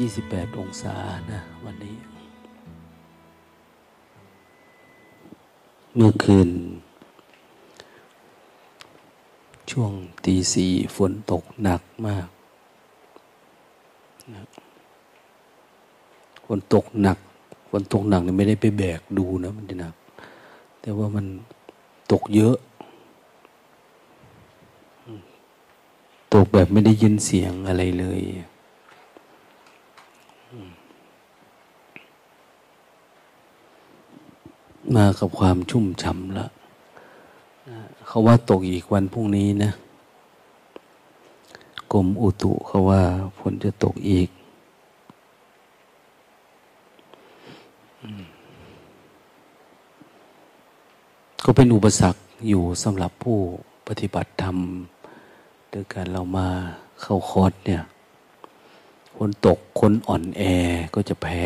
ยี่สิบแปดองศานะวันนี้ เมื่อคืน ช่วงตีสี่ฝนตกหนักมากนะฝนตกหนักฝนตกหนักนี่ไม่ได้ไปแบกดูนะมันจะหนัก แต่ว่ามันตกเยอะ ตกแบบไม่ได้ยินเสียงอะไรเลย มากับความชุ่มฉ่ำละเขาว่าตกอีกวันพรุ่งนี้นะกรมอุตุเขาว่าฝนจะตกอีก ก็เป็นอุปสรรคอยู่สำหรับผู้ปฏิบัติธรรมโดยการเรามาเข้าคอร์สเนี่ยคนตกคนอ่อนแอก็จะแพ้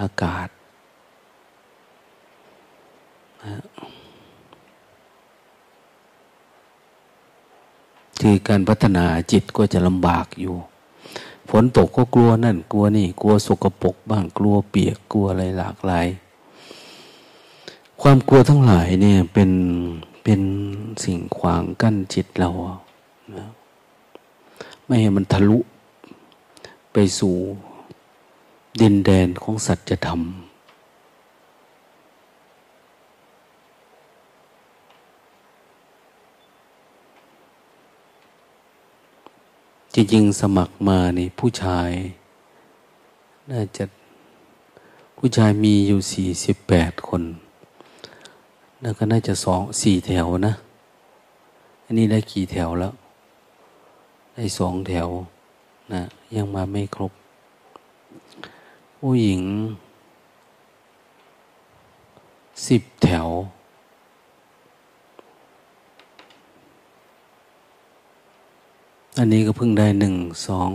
อากาศ คือการพัฒนาจิตก็จะลำบากอยู่ ฝนตกก็กลัวนั่น กลัวนี่ กลัวสกปรกบ้างกลัวเปียกกลัวอะไรหลากหลาย ความกลัวทั้งหลายเนี่ยเป็นเป็นสิ่งขวางกั้นจิตเรานะไม่ให้มันทะลุไปสู่ดินแดนของสัจธรรม จริงๆสมัครมานี่ผู้ชาย น่าจะผู้ชายมีอยู่สี่สิบแปดคนแล้วก็น่าจะสองสี่แถวนะ อันนี้ได้กี่แถวแล้ว ได้สองแถวนะยังมาไม่ครบ ผู้หญิงสิบแถว อันนี้ก็เพิ่งได้หนึ่งสอง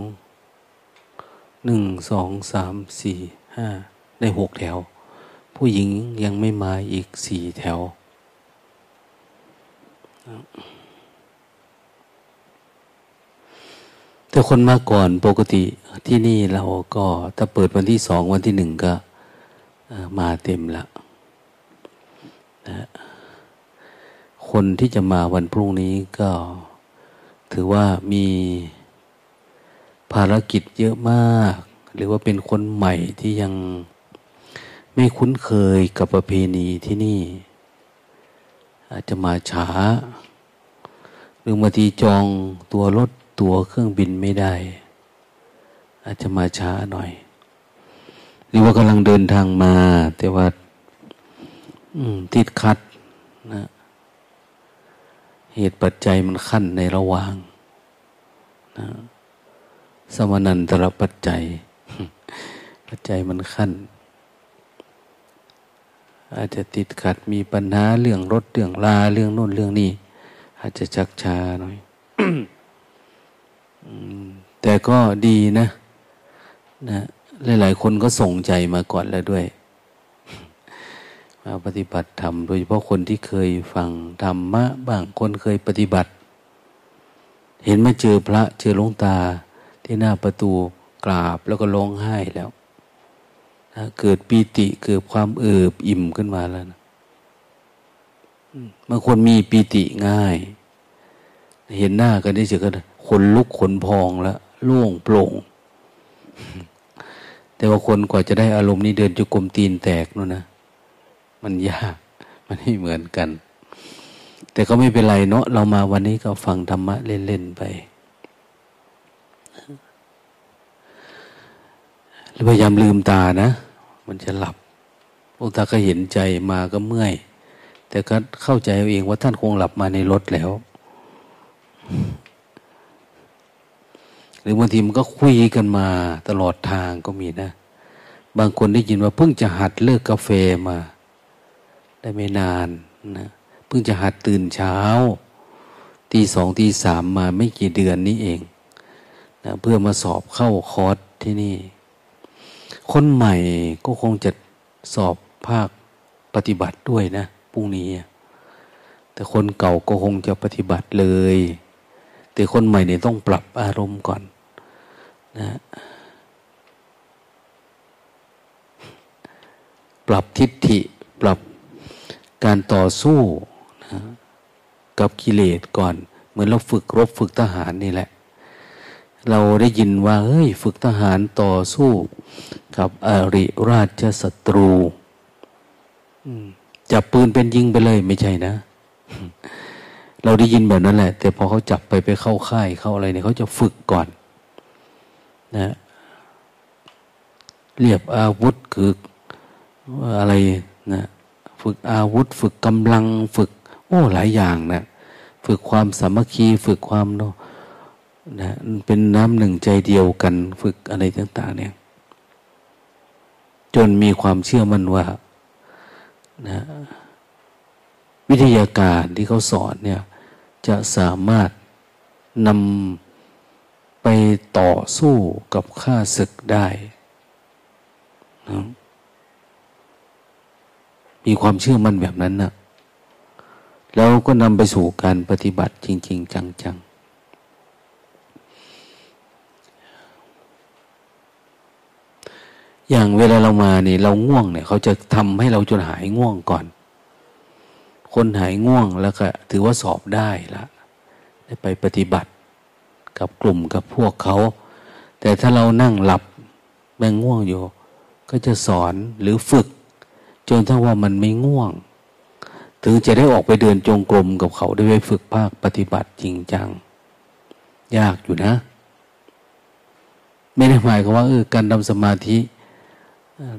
หนึ่งสองสามสี่ห้าได้หกแถว ผู้หญิงยังไม่มาอีกสี่แถว แต่คนมาก่อนปกติที่นี่เราก็ถ้าเปิดวันที่สองวันที่หนึ่งก็มาเต็มละนะคนที่จะมาวันพรุ่งนี้ก็ ถือว่ามีภารกิจเยอะมาก หรือว่าเป็นคนใหม่ที่ยังไม่คุ้นเคยกับประเพณีที่นี่ อาจจะมาช้า หรือบางทีจองตัวรถตัวเครื่องบินไม่ได้ อาจจะมาช้าหน่อย หรือว่ากำลังเดินทางมา แต่ว่าติดขัดนะ เหตุปัจจัยมันขั้นในระหว่างนะสมนันตรปัจจัย ปัจจัยมันขั้น อาจจะติดขัดมีปัญหาเรื่องรถเรื่องลาเรื่องโน่นเรื่องนี้ อาจจะชักช้าหน่อยแต่ก็ดีนะนะหลาย ๆ คนก็ส่งใจมาก่อนแล้วด้วย ปฏิบัติธรรมโดยเฉพาะคนที่เคยฟังธรรมะบ้างคนเคยปฏิบัติ เห็นมาเจอพระเจอหลวงตาที่หน้าประตูกราบแล้วก็ร้องไห้แล้วนะเกิดปีติเกิดความเอิบอิ่มขึ้นมาแล้วนะบางคนมีปีติง่าย เห็นหน้ากันได้เจอกันขนลุกขนพองแล้วโล่งโปร่ง แต่ว่าคนกว่าจะได้อารมณ์นี้เดินจุกลมตีนแตกนู่นนะ มันยาก มันไม่เหมือนกัน แต่ก็ไม่เป็นไรเนาะเรามาวันนี้ก็ฟังธรรมะเล่นๆไปพยายามลืมตานะ มันจะหลับพวกตาก็เห็นใจมาก็เมื่อย แต่ก็เข้าใจเอาเองว่าท่านคงหลับมาในรถแล้ว หรือบางทีมันก็คุยกันมาตลอดทางก็มีนะ บางคนได้ยินว่าเพิ่งจะหัดเลิกกาแฟมา ได้ไม่นานนะเพิ่งจะหัดตื่นเช้าตีสองตีสามมาไม่กี่เดือนนี้เองนะเพื่อมาสอบเข้าคอร์สที่นี่ คนใหม่ก็คงจะสอบภาคปฏิบัติด้วยนะพรุ่งนี้ แต่คนเก่าก็คงจะปฏิบัติเลย แต่คนใหม่เนี่ยต้องปรับอารมณ์ก่อนนะปรับทิฏฐิ ปรับ การต่อสู้นะกับกิเลสก่อน เหมือนเราฝึกรบฝึกทหารนี่แหละ เราได้ยินว่าเฮ้ยฝึกทหารต่อสู้ กับอริราชศัตรูจับปืนเป็นยิงไปเลยไม่ใช่นะ เราได้ยินแบบนั้นแหละ แต่พอเขาจับไปไปเข้าค่ายเข้าอะไรเนี่ยเขาจะฝึกก่อน นะเรียบอาวุธคืออะไรนะ ฝึกอาวุธ ฝึกกำลังฝึก โอ้หลายอย่างนะฝึกความสามัคคีฝึกความเนาะนะเป็นน้ำหนึ่งใจเดียวกัน ฝึกอะไรต่าง ๆ เนี่ย จนมีความเชื่อมั่นว่านะวิทยาการที่เขาสอนเนี่ย จะสามารถนำไปต่อสู้กับข้าศึกได้นะ มีความเชื่อมั่นแบบนั้นนะแล้วก็นำไปสู่การปฏิบัติจริง ๆ จัง ๆ อย่างเวลาเรามาเนี่ยเราง่วงเนี่ย เขาจะทำให้เราจนหายง่วงก่อน คนหายง่วงแล้วก็ถือว่าสอบได้ละได้ไปปฏิบัติกับกลุ่มกับพวกเขา แต่ถ้าเรานั่งหลับแม่งง่วงอยู่ ก็จะสอนหรือฝึก จนถ้าว่ามันไม่ง่วง ถึงจะได้ออกไปเดินจงกรมกับเขาได้ไปฝึกภาคปฏิบัติจริงจัง ยากอยู่นะ ไม่ได้หมายความว่าเออการทำสมาธิ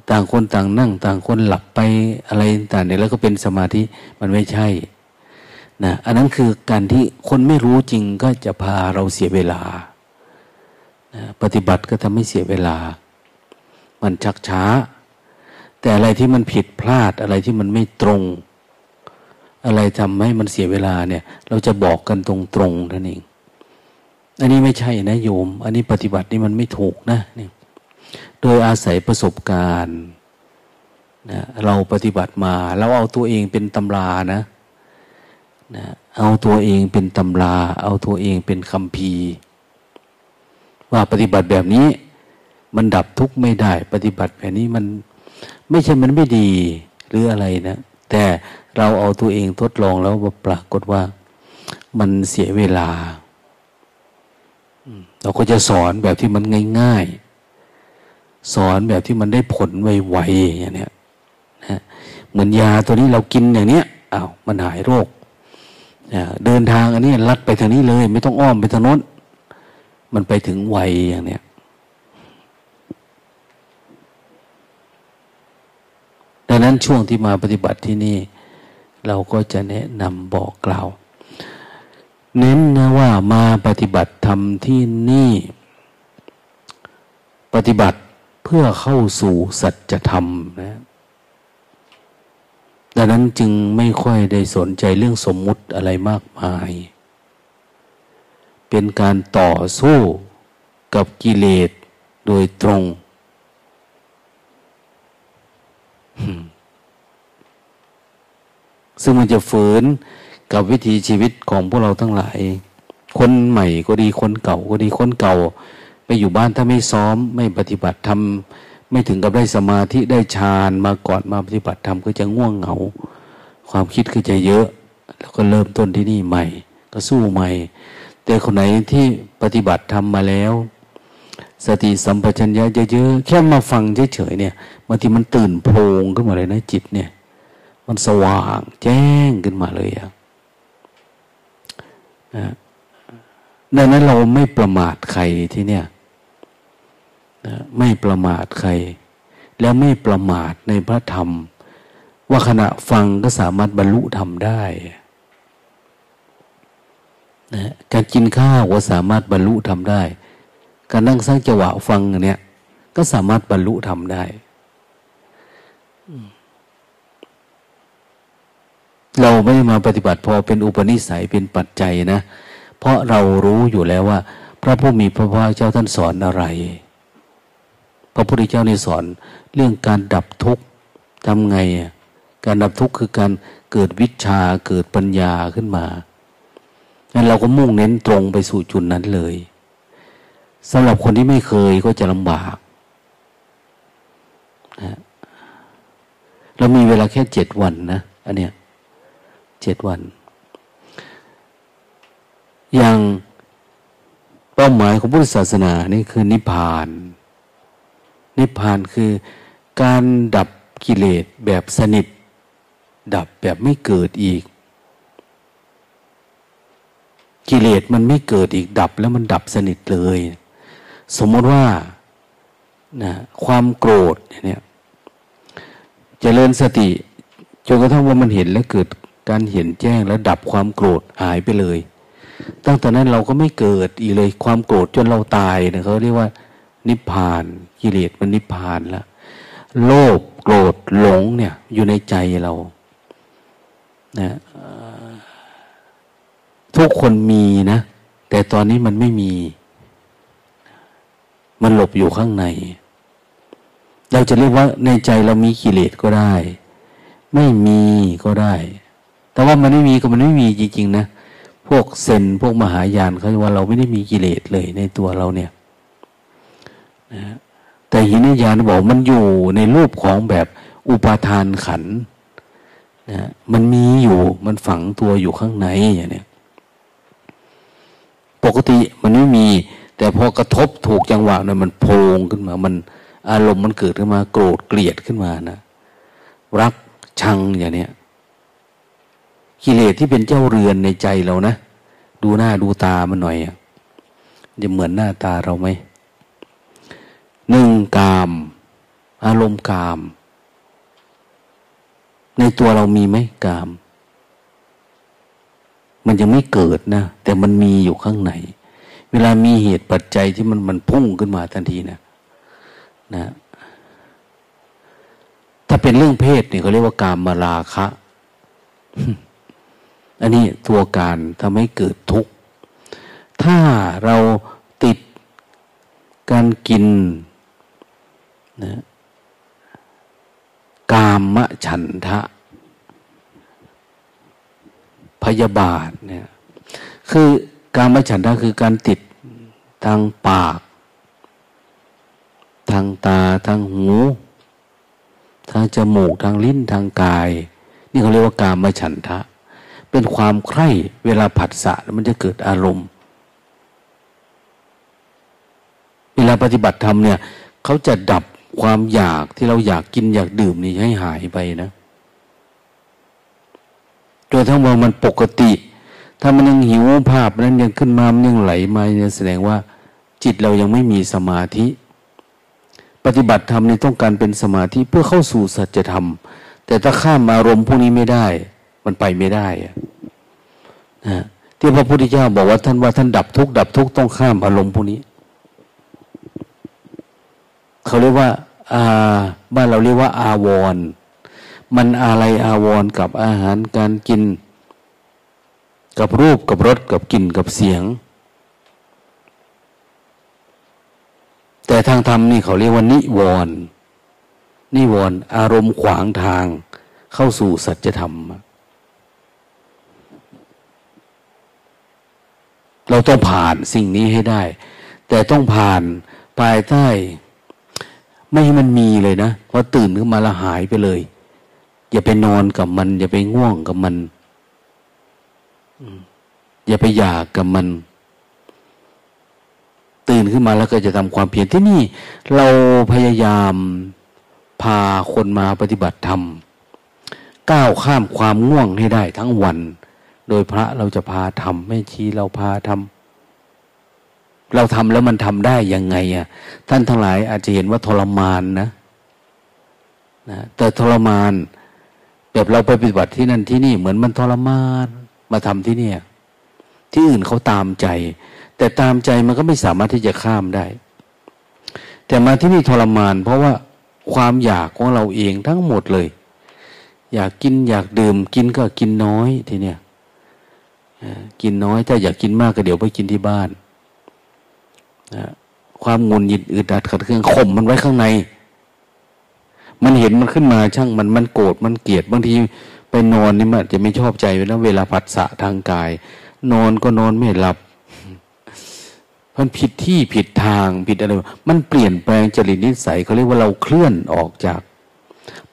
ต่างคนต่างนั่ง ต่างคนหลับไปอะไรต่างเนี่ยแล้วก็เป็นสมาธิมันไม่ใช่นะอันนั้นคือการที่คนไม่รู้จริงก็จะพาเราเสียเวลานะปฏิบัติก็ทำให้เสียเวลา มันชักช้า แต่อะไรที่มันผิดพลาดอะไรที่มันไม่ตรง อะไรทำให้มันเสียเวลาเนี่ย เราจะบอกกันตรงๆนั่นเอง อันนี้ไม่ใช่นะโยม อันนี้ปฏิบัตินี่มันไม่ถูกนะนี่โดยอาศัยประสบการณ์นะเราปฏิบัติมา เราเอาตัวเองเป็นตำรานะนะเอาตัวเองเป็นตำรา เอาตัวเองเป็นคำพีว่าปฏิบัติแบบนี้ มันดับทุกข์ไม่ได้ ปฏิบัติแบบนี้มัน ไม่ใช่มันไม่ดีหรืออะไรนะ แต่เราเอาตัวเองทดลองแล้วปรากฏว่ามันเสียเวลา เราก็จะสอนแบบที่มันง่าย ๆ สอนแบบที่มันได้ผลไวๆอย่างเนี้ยนะเหมือนยาตัวนี้เรากินอย่างเนี้ยอ้าวมันหายโรคเดินทางอันนี้ลัดไปทางนี้เลย ไม่ต้องอ้อมไปทางโน้น มันไปถึงไวอย่างเนี้ย ดังนั้นช่วงที่มาปฏิบัติที่นี่ เราก็จะแนะนำบอกกล่าว เน้นนะว่ามาปฏิบัติธรรมที่นี่ ปฏิบัติเพื่อเข้าสู่สัจธรรมนะดังนั้นจึงไม่ค่อยได้สนใจเรื่องสมมุติอะไรมากมาย เป็นการต่อสู้กับกิเลสโดยตรง ซึ่งมันจะฝืนกับวิถีชีวิตของพวกเราทั้งหลาย คนใหม่ก็ดีคนเก่าก็ดีคนเก่า ไปอยู่บ้านถ้าไม่ซ้อม ไม่ปฏิบัติทำไม่ถึงกับได้สมาธิได้ฌานมาก่อนมาปฏิบัติธรรมก็จะง่วงเหงา ความคิดก็จะเยอะ แล้วก็เริ่มต้นที่นี่ใหม่ ก็สู้ใหม่ แต่คนไหนที่ปฏิบัติทำมาแล้ว สติสัมปชัญญะเยอะๆแค่มาฟังเฉยๆเนี่ย บางทีมันตื่นโพลงขึ้นมาเลยนะจิตเนี่ย มันสว่างแจ้งขึ้นมาเลยอะนะดังนั้นเราไม่ประมาทใครที่เนี่ยนะไม่ประมาทใคร แล้วไม่ประมาทในพระธรรม ว่าขณะฟังก็สามารถบรรลุธรรมได้นะการกินข้าวก็สามารถบรรลุธรรมได้ การนั่งสร้างจังหวะฟังเนี่ยก็สามารถบรรลุธรรมได้ เราไม่ได้มาปฏิบัติพอเป็นอุปนิสัยเป็นปัจจัยนะ เพราะเรารู้อยู่แล้วว่า พระผู้มีพระภาคเจ้าท่านสอนอะไร พระพุทธเจ้าในสอนเรื่องการดับทุกข์ทำไง การดับทุกข์คือการเกิดวิชาเกิดปัญญาขึ้นมางั้นเราก็มุ่งเน้นตรงไปสู่จุดนั้นเลยสำหรับคนที่ไม่เคยก็จะลำบากนะเรามีเวลาแค่เจ็ดวันนะอันเนี้ย เจ็ดวัน อย่างเป้าหมายของพุทธศาสนานี่คือนิพพาน นิพพานคือการดับกิเลสแบบสนิท ดับแบบไม่เกิดอีก กิเลสมันไม่เกิดอีกดับแล้วมันดับสนิทเลย สมมติว่านะความโกรธเนี่ยจเจริญสติจนกระทั่งว่ามันเห็นแล้วเกิด การเห็นแจ้งแล้วดับความโกรธหายไปเลย ตั้งแต่นั้นเราก็ไม่เกิดอีกเลยความโกรธจนเราตายเนี่ยเขาเรียกว่า นิพพานกิเลสมันนิพพานแล้วโลภโกรธหลงเนี่ยอยู่ในใจเรานะทุกคนมีนะ แต่ตอนนี้มันไม่มี มันหลบอยู่ข้างใน เราจะเรียกว่าในใจเรามีกิเลสก็ได้ ไม่มีก็ได้ แต่ว่ามันไม่มีก็มันไม่มีจริงๆนะพวกเซนพวกมหายานเขาว่าเราไม่ได้มีกิเลสเลยในตัวเราเนี่ยนะแต่หินญาณบอกมันอยู่ในรูปของแบบอุปาทานขันนะมันมีอยู่มันฝังตัวอยู่ข้างในอย่างนี้ปกติมันไม่มี แต่พอกระทบถูกจังหวะเนี่ยมันโพงขึ้นมา มันอารมณ์มันเกิดขึ้นมา โกรธเกลียดขึ้นมานะรักชังอย่างเนี้ย กิเลสที่เป็นเจ้าเรือนในใจเรานะ ดูหน้าดูตามันหน่อยจะเหมือนหน้าตาเราไหมหนึ่งกาม อารมณ์กาม ในตัวเรามีไหมกาม มันยังไม่เกิดนะ แต่มันมีอยู่ข้างใน เวลามีเหตุปัจจัยที่มันมันพุ่งขึ้นมาทันทีนะนะถ้าเป็นเรื่องเพศเนี่ยเขาเรียกว่ากามมาราคะ อันนี้ตัวการทำให้เกิดทุกข์ ถ้าเราติดการกินนะกามฉันทะ พยาบาทเนี่ยคือกามฉันทะคือการติดทางปาก ทางตา ทางหู ทางจมูก ทางลิ้น ทางกาย นี่เขาเรียกว่ากามฉันทะ เป็นความใคร่เวลาผัสสะมันจะเกิดอารมณ์ เวลาปฏิบัติธรรมเนี่ยเขาจะดับความอยากที่เราอยากกินอยากดื่มนี่ให้หายไปนะจนทั้งว่ามันปกติ ถ้ามันยังหิวภาพนั้นยังขึ้นมามันยังไหลมาเนี่ยแสดงว่า จิตเรายังไม่มีสมาธิ ปฏิบัติธรรมนี่ต้องการเป็นสมาธิเพื่อเข้าสู่สัจธรรม แต่ถ้าข้ามอารมณ์พวกนี้ไม่ได้ มันไปไม่ได้นะที่พระพุทธเจ้าบอกว่าท่านว่าท่านดับทุกข์ดับทุกข์ต้องข้ามอารมณ์พวกนี้ เขาเรียกว่าอาบ้านเราเรียกว่า อาวร มันอะไรอาวรกับอาหารการกิน กับรูปกับรสกับกลิ่นกับเสียง แต่ทางธรรมนี่เขาเรียกว่านิวรณ์นิวรณ์อารมณ์ขวางทางเข้าสู่สัจธรรม เราต้องผ่านสิ่งนี้ให้ได้ แต่ต้องผ่านภายใต้ ไม่ให้มันมีเลยนะพอตื่นขึ้นมาล้วหายไปเลย อย่าไปนอนกับมัน อย่าไปง่วงกับมันอย่าไปอยากกับมัน ตื่นขึ้นมาแล้วก็จะทำความเพียรที่นี่ เราพยายามพาคนมาปฏิบัติธรรมก้าวข้ามความง่วงให้ได้ทั้งวัน โดยพระเราจะพาทำไม่ชี้เราพาทำเราทำแล้วมันทำได้ยังไงอะท่านทั้งหลายอาจจะเห็นว่าทรมานนะนะแต่ทรมานแบบเราไปปฏิบัติที่นั่นที่นี่เหมือนมันทรมานมาทำที่เนี่ย ที่อื่นเขาตามใจ แต่ตามใจมันก็ไม่สามารถที่จะข้ามได้ แต่มาที่นี่ทรมาน เพราะว่าความอยากของเราเองทั้งหมดเลย อยากกินอยากดื่มกินก็กินน้อยทีเนี้ย กินน้อยถ้าอยากกินมากก็เดี๋ยวไปกินที่บ้านนะความงุนยิดอึดอัดขัดเคืองข่มมันไว้ข้างใน มันเห็นมันขึ้นมาช่างมันมันโกรธมันเกลียดบางทีไปนอนนี่มันจะไม่ชอบใจนะเวลาผัสสะทางกาย นอนก็นอนไม่หลับมันผิดที่ผิดทางผิดอะไร มันเปลี่ยนแปลงจริตนิสัยเขาเรียกว่าเราเคลื่อนออกจาก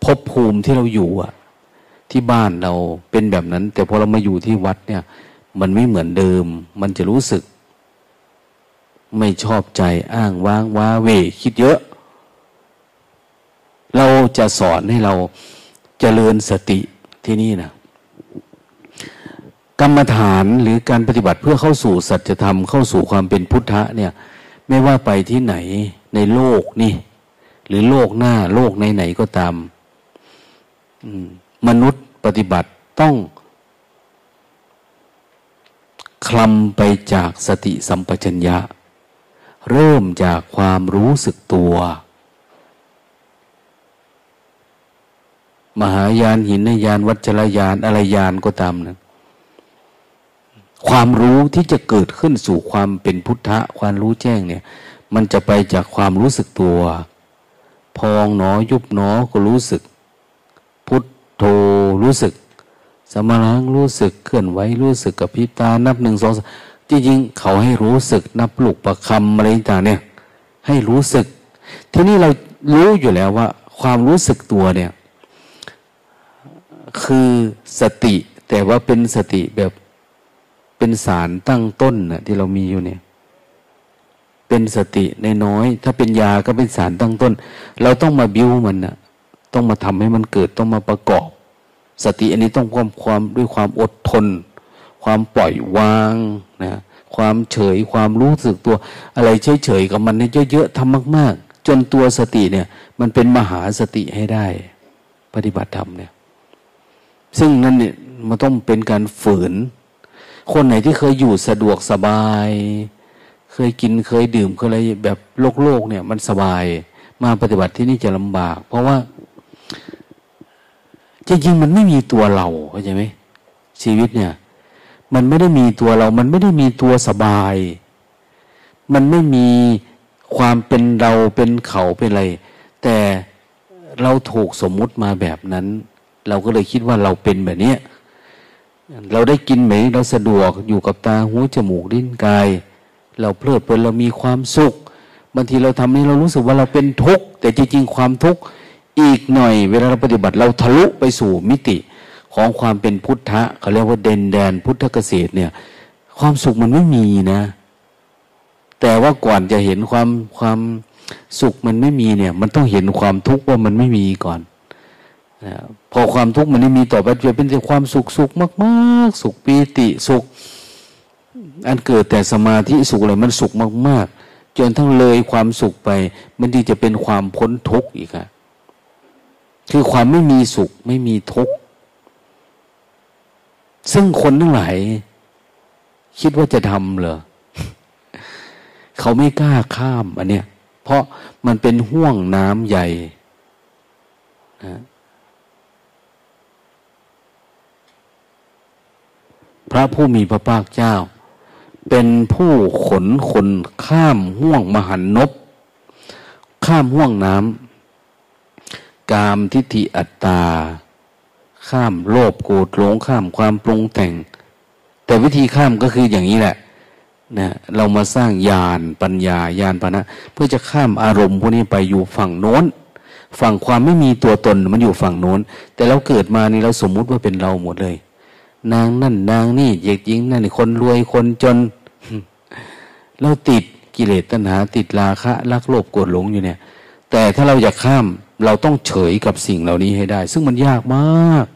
ภพภูมิที่เราอยู่อะที่บ้านเราเป็นแบบนั้น แต่พอเรามาอยู่ที่วัดเนี่ย มันไม่เหมือนเดิม มันจะรู้สึก ไม่ชอบใจอ้างว้างว้าเวคิดเยอะ เราจะสอนให้เราจเจริญสติที่นี่นะกรรมฐานหรือการปฏิบัติเพื่อเข้าสู่สัจธรรมเข้าสู่ความเป็นพุทธะเนี่ย ไม่ว่าไปที่ไหนในโลกนี่ หรือโลกหน้าโลกไหนๆก็ตามมนุษย์ปฏิบัติต้อง คลำไปจากสติสัมปชัญญะ เริ่มจากความรู้สึกตัว มหายานหินยานวัจรยานอะไรยานก็ตามนะความรู้ที่จะเกิดขึ้นสู่ความเป็นพุทธะ ความรู้แจ้งเนี่ย มันจะไปจากความรู้สึกตัว พองหนอยุบหนอก็รู้สึก พุทโธรู้สึก สมาลังรู้สึกเคลื่อนไหวรู้สึกกับพิตานับหนึ่งสองจริงๆเขาให้รู้สึกนับลูกประคำอะไรต่างเนี่ย ให้รู้สึก ทีนี้เรารู้อยู่แล้วว่า ความรู้สึกตัวเนี่ย คือสติแต่ว่าเป็นสติแบบเป็นสารตั้งต้นนะที่เรามีอยู่เนี่ย เป็นสติในน้อย ถ้าเป็นยาก็เป็นสารตั้งต้น เราต้องมาบิ้วมันนะต้องมาทำให้มันเกิดต้องมาประกอบ สติอันนี้ต้องความความด้วยความอดทน ความปล่อยวางนะความเฉยความรู้สึกตัว อะไรเฉยๆกับมันเนี่ยเยอะๆทำมาก ๆ จนตัวสติเนี่ย มันเป็นมหาสติให้ได้ ปฏิบัติธรรมเนี่ย ซึ่งนั่นเนี่ยมันต้องเป็นการฝืน คนไหนที่เคยอยู่สะดวกสบาย เคยกินเคยดื่มเคยอะไรแบบโลกโลกเนี่ย มันสบาย มาปฏิบัติที่นี่จะลำบาก เพราะว่า จริงๆมันไม่มีตัวเราเข้าใจไหมชีวิตเนี่ย มันไม่ได้มีตัวเรา มันไม่ได้มีตัวสบาย มันไม่มีความเป็นเราเป็นเขาเป็นอะไร แต่เราถูกสมมุติมาแบบนั้น เราก็เลยคิดว่าเราเป็นแบบนี้เราได้กินไหมเราสะดวกอยู่กับตาหูจมูกลิ้นกาย เราเพลิดเพลินเรามีความสุขบางทีเราทำนี้เรารู้สึกว่าเราเป็นทุกข์แต่จริงๆความทุกข์ อีกหน่อย เวลาเราปฏิบัติเราทะลุไปสู่มิติของความเป็นพุทธะเขาเรียกว่าเดนแดนพุทธเกษตรเนี่ย ความสุขมันไม่มีนะ แต่ว่าก่อนจะเห็นความความสุขมันไม่มีเนี่ย มันต้องเห็นความทุกข์ว่ามันไม่มีก่อนพอความทุกข์มันไม่มีต่อไปจะเป็นแต่ความสุขสุขมาก ๆ สุขปีติสุข อันเกิดแต่สมาธิสุขอะไรมันสุขมาก ๆ จนทั้งเลยความสุขไป มันดีจะเป็นความพ้นทุกข์อีกอะ คือความไม่มีสุขไม่มีทุกข์ซึ่งคนทั้งหลายคิดว่าจะทำเหรอเขาไม่กล้าข้ามอันเนี้ย เพราะมันเป็นห่วงน้ำใหญ่นะพระผู้มีพระภาคเจ้า เป็นผู้ขนคนข้ามห่วงมหันนบ ข้ามห่วงน้ำ กามทิฏฐิอัตตา ข้ามโลภโกรธหลงข้ามความปรุงแต่ง แต่วิธีข้ามก็คืออย่างนี้แหละนะเรามาสร้างญาณปัญญาญาณปณะเพื่อจะข้ามอารมณ์พวกนี้ไปอยู่ฝั่งโน้น ฝั่งความไม่มีตัวตนมันอยู่ฝั่งโน้น แต่เราเกิดมานี่เราสมมุติว่าเป็นเราหมดเลย นางนั่นนางนี่เด็กหญิงนั่นคนรวยคนจน เราติดกิเลสตัณหา ติดราคะรักโลภโกรธหลงอยู่เนี่ย แต่ถ้าเราอยากข้าม เราต้องเฉยกับสิ่งเหล่านี้ให้ได้ ซึ่งมันยากมาก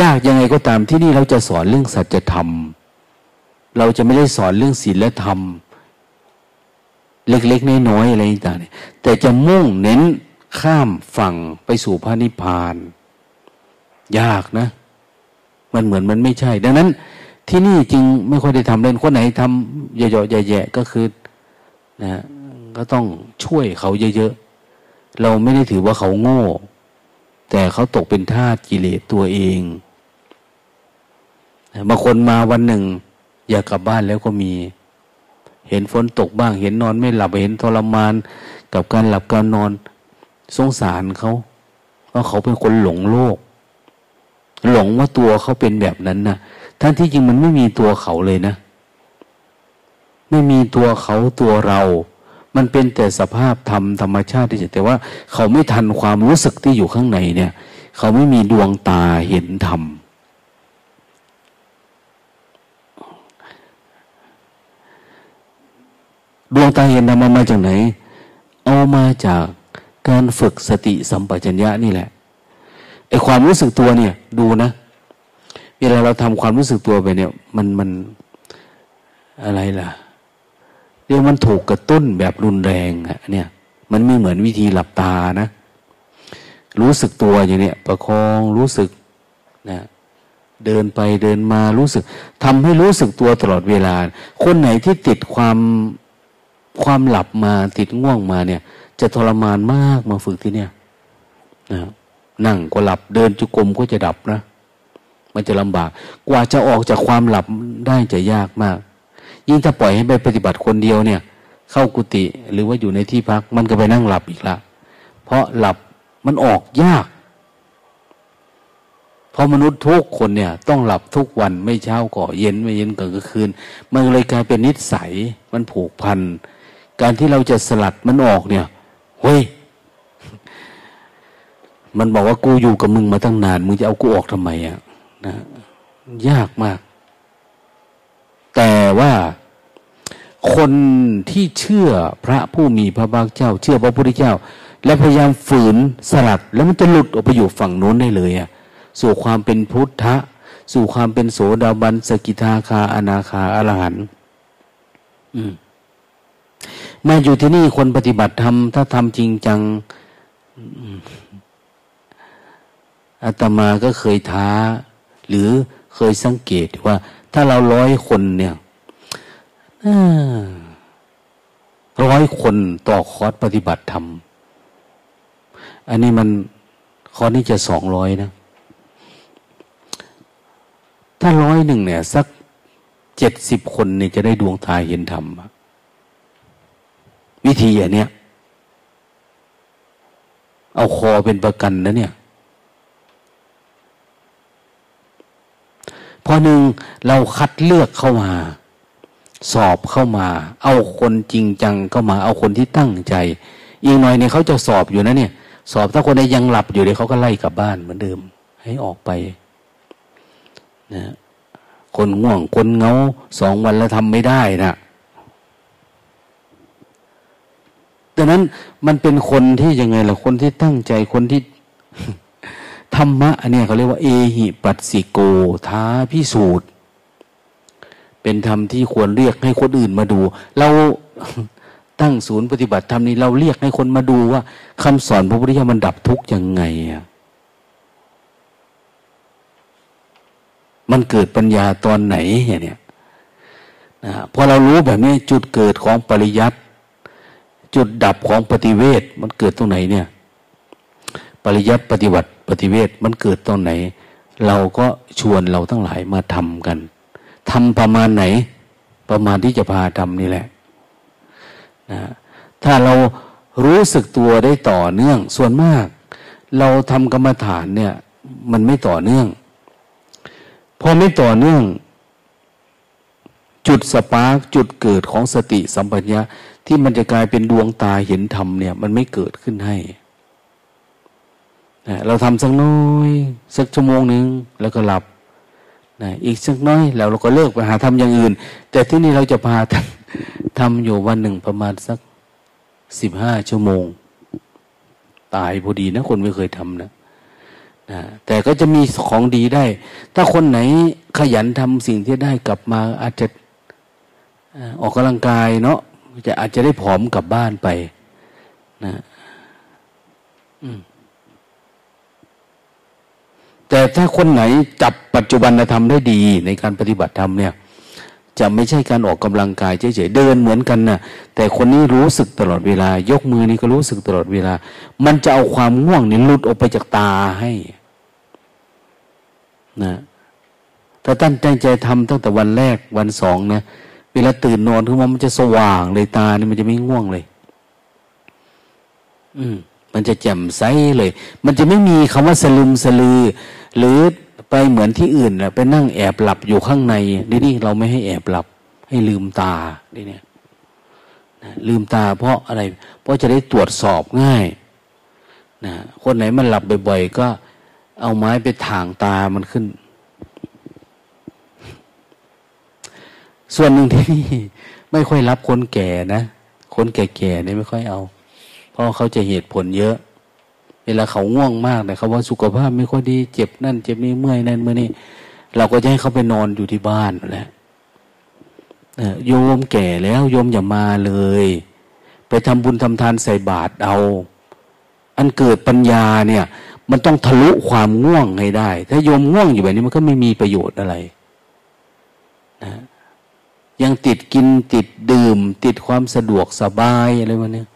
ยากยังไงก็ตามที่นี่เราจะสอนเรื่องสัจธรรม เราจะไม่ได้สอนเรื่องศีลธรรม เล็กๆน้อยๆอะไรต่างๆแต่จะมุ่งเน้นข้ามฝั่งไปสู่พระนิพพาน ยากนะ มันเหมือนมันไม่ใช่ ดังนั้น ที่นี่จริงไม่ค่อยได้ทำเล่นคนไหนทำเยอะๆแย่ๆก็คือนะก็ต้องช่วยเขาเยอะๆ เราไม่ได้ถือว่าเขาโง่ แต่เขาตกเป็นทาสกิเลสตัวเองบางคนมาวันหนึ่ง อยากกลับบ้านแล้วก็มี เห็นฝนตกบ้าง เห็นนอนไม่หลับเห็นทรมาน กับการหลับการนอน สงสารเขาเพราะเขาเป็นคนหลงโลก หลงว่าตัวเขาเป็นแบบนั้นนะทั้งที่จริงมันไม่มีตัวเขาเลยนะ ไม่มีตัวเขาตัวเรา มันเป็นแต่สภาพธรรมธรรมชาติที่แต่ว่า เขาไม่ทันความรู้สึกที่อยู่ข้างในเนี่ย เขาไม่มีดวงตาเห็นธรรมดวงตาเห็นธรรมมาจากไหน เอามาจากการฝึกสติสัมปชัญญะนี่แหละไอความรู้สึกตัวเนี่ย ดูนะเวลาเราทำความรู้สึกตัวไปเนี่ย มันมันอะไรล่ะ เรียกมันถูกกระตุ้นแบบรุนแรงอะเนี่ย มันไม่เหมือนวิธีหลับตานะ รู้สึกตัวอย่างเนี้ยประคองรู้สึกนะเดินไปเดินมารู้สึกทำให้รู้สึกตัวตลอดเวลา คนไหนที่ติดความความหลับมาติดง่วงมาเนี่ย จะทรมานมากมาฝึกที่เนี่ยนะนั่งก็หลับเดินจุกรมก็จะดับนะ มันจะลำบาก กว่าจะออกจากความหลับได้จะยากมาก ยิ่งถ้าปล่อยให้ไปปฏิบัติคนเดียวเนี่ย เข้ากุฏิหรือว่าอยู่ในที่พักมันก็ไปนั่งหลับอีกละ เพราะหลับมันออกยาก เพราะมนุษย์ทุกคนเนี่ย ต้องหลับทุกวันไม่เช้าก็เย็นไม่เย็นก็กลางคืน มันเลยกลายเป็นนิสัยมันผูกพัน การที่เราจะสลัดมันออกเนี่ยเฮ้ยมันบอกว่ากูอยู่กับมึงมาตั้งนาน มึงจะเอากูออกทำไมอะนะยากมาก แต่ว่า คนที่เชื่อพระผู้มีพระภาคเจ้า เชื่อพระพุทธเจ้า และพยายามฝืนสลัด แล้วมันจะหลุดออกไปอยู่ฝั่งโน้นได้เลยอะสู่ความเป็นพุทธะ สู่ความเป็นโสดาบันสกิทาคาอนาคาอรหันต์มมาอยู่ที่นี่คนปฏิบัติธรรมถ้าทำจริงจังอาตมาก็เคยท้า หรือเคยสังเกตว่า ถ้าเราร้อยคนเนี่ย ร้อยคนต่อคอร์สปฏิบัติธรรม อันนี้มันคอร์สนี้จะสองร้อยนะ ถ้าร้อยหนึ่งเนี่ย สักเจ็ดสิบคนเนี่ยจะได้ดวงตาเห็นธรรมวิธีอย่างเนี้ยเอาคอเป็นประกันนะเนี่ย พอหนึ่งเราคัดเลือกเข้ามา สอบเข้ามา เอาคนจริงจังเข้ามา เอาคนที่ตั้งใจ อีกหน่อยเนี่ยเขาจะสอบอยู่นะเนี่ย สอบถ้าคนใดยังหลับอยู่เดี๋ยวเขาก็ไล่กลับบ้านเหมือนเดิม ให้ออกไปนะคนง่วงคนเงาสองวันแล้วทำไม่ได้นะดังนั้นมันเป็นคนที่ยังไงล่ะคนที่ตั้งใจคนที่ธรรมะอันนี้เขาเรียกว่า เอหิปัสสิโกท้าพิสูจน์ เป็นธรรมที่ควรเรียกให้คนอื่นมาดู เราตั้งศูนย์ปฏิบัติธรรมนี้เราเรียกให้คนมาดูว่าคำสอนพระพุทธเจ้ามันดับทุกข์ยังไงอะมันเกิดปัญญาตอนไหนอย่างเนี้ยนะพอเรารู้แบบนี้จุดเกิดของปริยัติจุดดับของปฏิเวทมันเกิดตรงไหนเนี่ย ปริยัติปฏิบัติปฏิเวทมันเกิดตรงไหน เราก็ชวนเราทั้งหลายมาทำกัน ทำประมาณไหน ประมาณที่จะพาทำนี่แหละนะถ้าเรารู้สึกตัวได้ต่อเนื่อง ส่วนมาก เราทำกรรมฐานเนี่ย มันไม่ต่อเนื่อง พอไม่ต่อเนื่อง จุดสปาร์กจุดเกิดของสติสัมปชัญญะที่มันจะกลายเป็นดวงตาเห็นธรรมเนี่ย มันไม่เกิดขึ้นให้เราทำสักน้อย สักชั่วโมงหนึ่งแล้วก็หลับ นะอีกสักน้อยแล้วเราก็เลิกไปหาทำอย่างอื่น แต่ที่นี่เราจะพาทำอยู่วันหนึ่งประมาณสักสิบห้าชั่วโมง ตายพอดีนะคนไม่เคยทำนะนะแต่ก็จะมีของดีได้ ถ้าคนไหนขยันทำสิ่งที่ได้กลับมา อาจจะออกกำลังกายเนาะจะอาจจะได้ผอมกลับบ้านไปนะ แต่ถ้าคนไหนจับปัจจุบันธรรมได้ดีในการปฏิบัติธรรมเนี่ย จะไม่ใช่การออกกำลังกายเฉยๆเดินเหมือนกันนะแต่คนนี้รู้สึกตลอดเวลา ยกมือนี่ก็รู้สึกตลอดเวลา มันจะเอาความง่วงนี่หลุดออกไปจากตาให้ นะถ้าตั้งใจทำตั้งแต่วันแรกวันสองนะเวลาตื่นนอนขึ้นมามันจะสว่างเลยตานี่มันจะไม่ง่วงเลย อืมมันจะแจ่มใสเลย มันจะไม่มีคำว่าสลึมสลือ หรือไปเหมือนที่อื่นแหละไปนั่งแอบหลับอยู่ข้างในนี่นี่เราไม่ให้แอบหลับ ให้ลืมตาดิเนี่ยลืมตาเพราะอะไร เพราะจะได้ตรวจสอบง่ายนะคนไหนมันหลับบ่อยๆ ก็เอาไม้ไปถ่างตามันขึ้น ส่วนหนึ่งที่นี่ไม่ค่อยรับคนแก่นะ คนแก่ๆเนี่ยไม่ค่อยเอา เพราะเขาจะเหตุผลเยอะ เวลาเขาง่วงมากเนี่เขาว่าสุขภาพไม่ค่อยดีเจ็บนั่นเจ็บนี่เมื่อยนั่นเมื่อนี่เราก็จะให้เขาไปนอนอยู่ที่บ้านแหละโยมแก่แล้ว โยมอย่ามาเลย ไปทำบุญทำทานใส่บาตรเอา อันเกิดปัญญาเนี่ย มันต้องทะลุความง่วงให้ได้ ถ้าโยมง่วงอยู่แบบนี้มันก็ไม่มีประโยชน์อะไรนะยังติดกินติดดื่ม ติดความสะดวกสบายอะไรวะเนี่ย